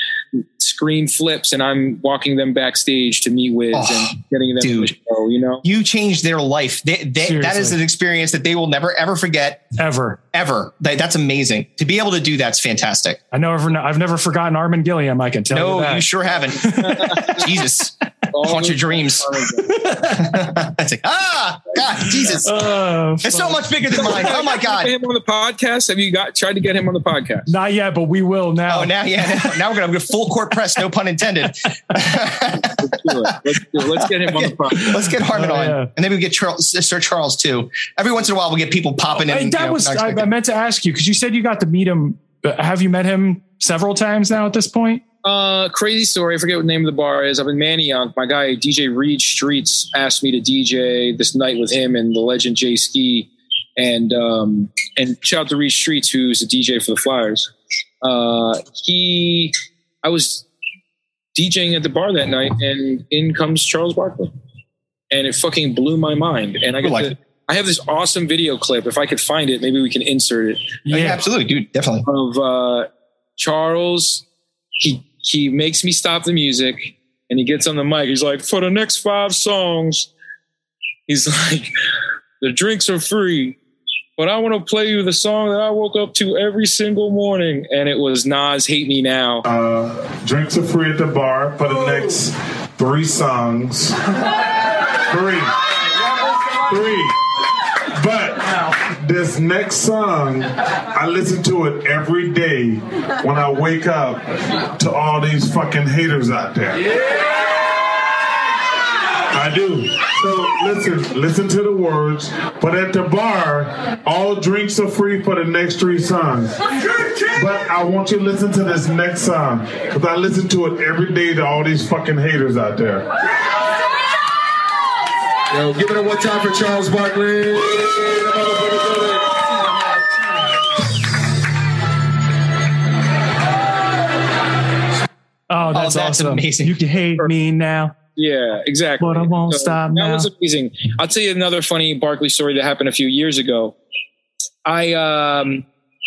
screen flips and I'm walking them backstage to meet with Oh, and getting them in the show, you know? You changed their life. They, they, that is an experience that they will never ever forget Ever. ever. That, that's amazing. To be able to do that's fantastic. I know I've, I've never forgotten Armen Gilliam. I can tell No, you that. you sure haven't. Jesus. Haunt your dreams. it's like, ah, God, Jesus. Oh, It's so much bigger than mine. Oh my Get God. him on the podcast. Have you got tried to get him on the podcast? Not yet, but we will now. Oh, now, yeah. Now, now we're going to go full court press. No pun intended. Let's do it. Let's, do it. Let's get him on the podcast. Let's get Armen Oh, on. yeah. And then we get Charles, Sir Charles too. Every once in a while, we'll get people popping in. Hey, you that know, was I, I meant to ask you because you said you got to meet him. Uh, Have you met him several times now at this point? Uh, crazy story. I forget what the name of the bar is. I'm in Manayunk. My guy DJ Reed Streets asked me to DJ this night with him and the legend Jay Ski, and um, and shout out to Reed Streets, who's a DJ for the Flyers. Uh, he, I was DJing at the bar that night, and in comes Charles Barkley, and it fucking blew my mind. And I got Like to. I have this awesome video clip. If I could find it, maybe we can insert it yeah, absolutely, dude. Definitely. of uh, Charles. He he makes me stop the music, and he gets on the mic. He's like, "For the next five songs," he's like, "The drinks are free." But I want to play you the song that I woke up to every single morning, and it was Nas "Hate Me Now." Uh, drinks are free at the bar for the next three songs. Three. Three. This next song, I listen to it every day when I wake up to all these fucking haters out there. I do. So listen, listen to the words. But at the bar, all drinks are free for the next three songs. But I want you to listen to this next song because I listen to it every day to all these fucking haters out there. Yo, give it a one time for Charles Barkley. Oh, that's, that's awesome. amazing. You can hate me now. Yeah, exactly. But I won't stop that now. was amazing. I'll tell you another funny Barkley story that happened a few years ago. I um,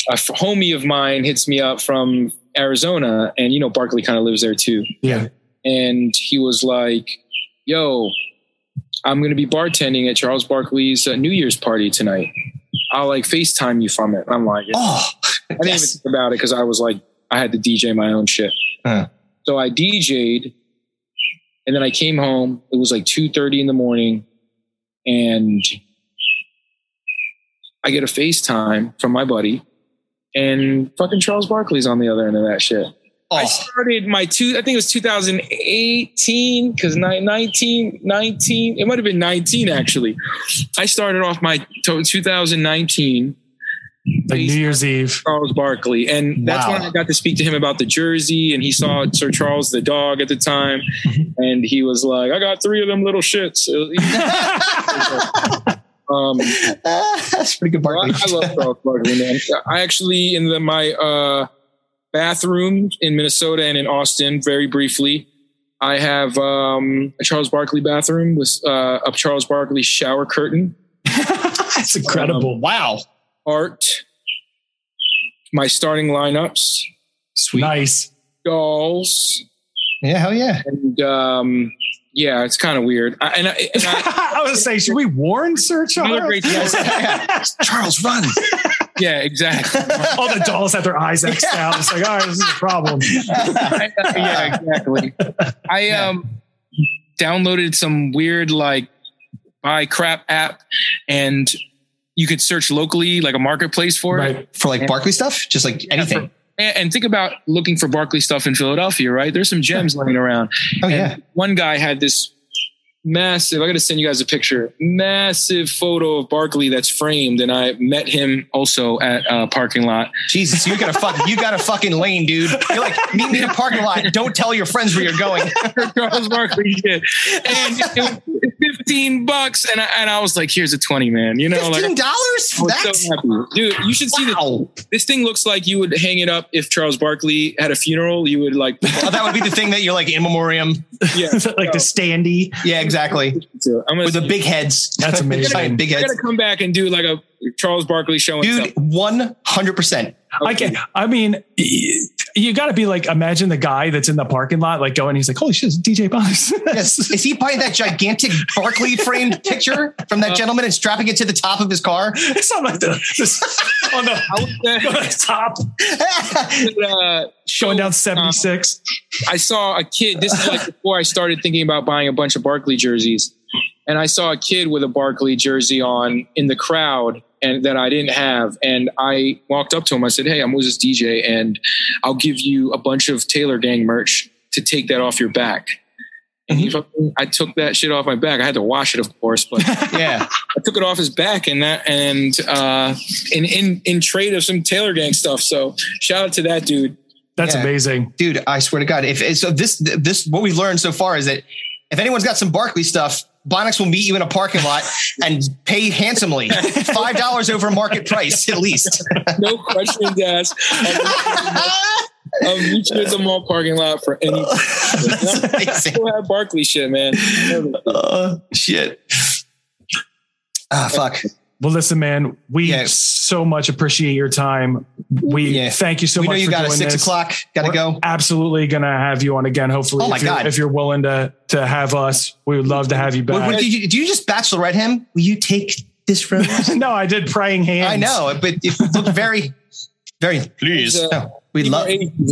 a f- homie of mine hits me up from Arizona, and you know Barkley kind of lives there too. Yeah. And he was like, "Yo, I'm going to be bartending at Charles Barkley's uh, New Year's party tonight. I'll like FaceTime you from it." I'm like, Oh, I didn't even think about it because I was like, I had to DJ my own shit. Uh. So I DJ'd, and then I came home. It was like two thirty in the morning, and I get a FaceTime from my buddy, and fucking Charles Barkley's on the other end of that shit. I Oh, started my two, I think it was 2018, because 19, 19, it might have been 19 actually. I started off my 2019 Like New Year's Eve. Charles Barkley. And that's Wow. when I got to speak to him about the jersey. And he saw Sir Charles the dog at the time. And he was like, I got three of them little shits. um, that's pretty good, well, I, Barkley. I love Charles Barkley, man. I actually, in the, my uh, bathroom in Minnesota and in Austin, very briefly, I have um, a Charles Barkley bathroom with uh, a Charles Barkley shower curtain, That's incredible. wow. Art, my starting lineups, Sweet. nice. dolls, Yeah, hell yeah. and um, yeah, it's kind of weird. I, and, I, and I, I was gonna say, should we warn Sir Charles? great Charles, run. yeah, exactly. All the dolls have their eyes X'd out. It's like, all right, this is a problem. yeah, exactly. I um downloaded some weird like buy crap app, and you could search locally like a marketplace for it. For like Barkley stuff, just like anything. And, and think about looking for Barkley stuff in Philadelphia, right? There's some gems laying around. Oh And yeah. One guy had this massive, I got to send you guys a picture, massive photo of Barkley that's framed. And I met him also at a parking lot. Jesus, you got a fucking you got a fucking lane, dude. You're like, meet me in a parking lot. Don't tell your friends where you're going. Charles Barkley did. And it was 15 bucks. And I, and I was like, here's a 20, man. You know, like, Fifteen dollars I for that? so happy. Dude, you should see Wow. this. This thing looks like you would hang it up if Charles Barkley had a funeral. You would like, Oh, that would be the thing that you're like in memoriam. yeah. like the standee. Yeah, exactly. I'm With the big heads. That's amazing. Giant big I heads. gotta come back and do like a Charles Barkley show. Dude, one hundred percent. I can I mean, you got to be like, imagine the guy that's in the parking lot, like going, he's like, holy shit, DJ Box. Yes. Is he buying that gigantic Barkley framed picture from that gentleman and strapping it to the top of his car? it's not like the this, on the, I was, on the top, uh, going down uh, 76. I saw a kid. This is like before I started thinking about buying a bunch of Barkley jerseys, and I saw a kid with a Barkley jersey on in the crowd, and that I didn't have. And I walked up to him. I said, "Hey, I'm Moses DJ, and I'll give you a bunch of Taylor Gang merch to take that off your back." And he fucking, I took that shit off my back. I had to wash it, of course, but yeah. I took it off his back and that and uh in in in trade of some Taylor Gang stuff. So shout out to that dude. That's Yeah. amazing. Dude, I swear to God, if so this this what we've learned so far is that if anyone's got some Barkley stuff, Bonics will meet you in a parking lot and pay handsomely. Five dollars over market price at least. No questions asked. I'll meet you at the mall parking lot for any. Still have Barkley shit, man. Uh, shit. Ah, fuck. Well, listen, man, we Yeah. so much appreciate your time. We Yeah. thank you so much. we much know you for got a six this. o'clock. Got to go. Absolutely going to have you on again. Hopefully, Oh my if, you're, God. if you're willing to to have us, we would love to have you What- back. what did you, do you just bachelorette him? Will you take this from? no, I did praying hands. I know, but it looked very, very. Please, Uh, no, we Be love.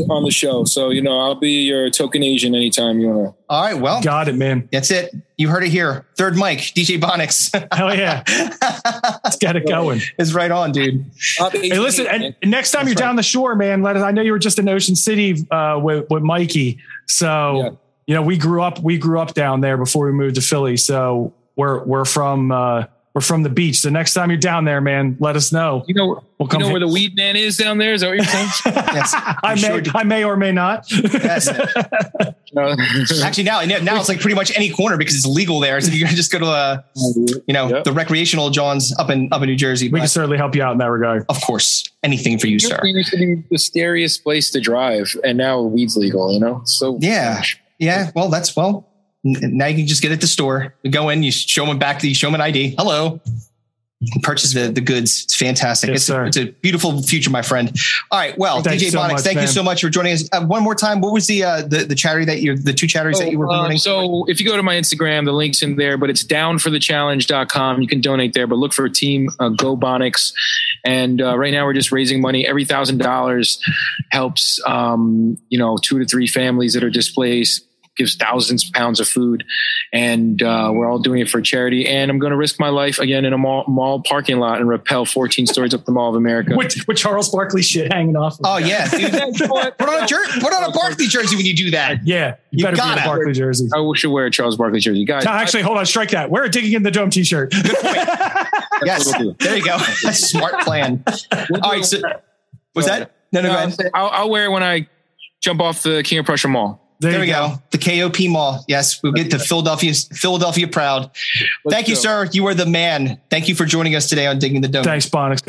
more on the show, so you know I'll be your token Asian anytime you want to. All right, well, Got it, man. that's it. You heard it here. Third mic, DJ Bonics Hell yeah. Let's get it going. is right on, dude. Hey, listen, and next time you're right. down the shore, man, let us, I know you were just in Ocean City uh, with, with Mikey. So, Yeah. you know, we grew up, we grew up down there before we moved to Philly. So we're, we're from, uh, we're from the beach. The next time you're down there, man, let us know. You know, We'll you know where the weed man is down there. Is that what you're saying? Yes. I may, sure do. I may or may not. Yes. Actually, now now it's like pretty much any corner because it's legal there. So you can just go to uh, you know, Yep. the recreational Johns up in up in New Jersey. we can certainly help you out in that regard. of course, anything for you, sir. It used to be the scariest place to drive, and now weed's legal. You know, so Yeah. Yeah. Well, that's well. N- Now you can just get it at the store. You go in, you show them back the show them an ID. Hello. You purchase the, the goods. It's fantastic. Yes, it's, sir. A, it's a beautiful future, my friend. All right. Well, Thank DJ you so Bonics, much, thank you so much for joining us. Uh, one more time, what was the uh, the the charity that you the two charities that you were Oh, um, promoting? so if you go to my Instagram, the link's in there, but it's downforthechallenge.com. You can donate there, but look for a team uh, Go Bonics. And uh, right now we're just raising money. Every thousand dollars helps, um, you know, two to three families that are displaced, gives thousands of pounds of food. And uh, we're all doing it for charity. And I'm going to risk my life again in a mall, mall parking lot and rappel 14 stories up the Mall of America. With, with Charles Barkley shit hanging off. Of oh yeah, dude. put on a jer- put on a Barkley jersey when you do that. Yeah. You, You better be in gotta. a Barkley jersey. I should wear a Charles Barkley jersey. Guys, No, Actually, hold on. Strike that. Wear a digging in the dome t-shirt. Yes, what we'll there you go. That's a smart plan. All right, so was that? No, no, go ahead. I'll, I'll wear it when I jump off the King of Prussia Mall. There, There we you go. The KOP Mall. Yes, we'll get to Philadelphia. Philadelphia proud. Let's Thank you, go. sir. You are the man. Thank you for joining us today on Digging the Dome. Thanks, Bonics.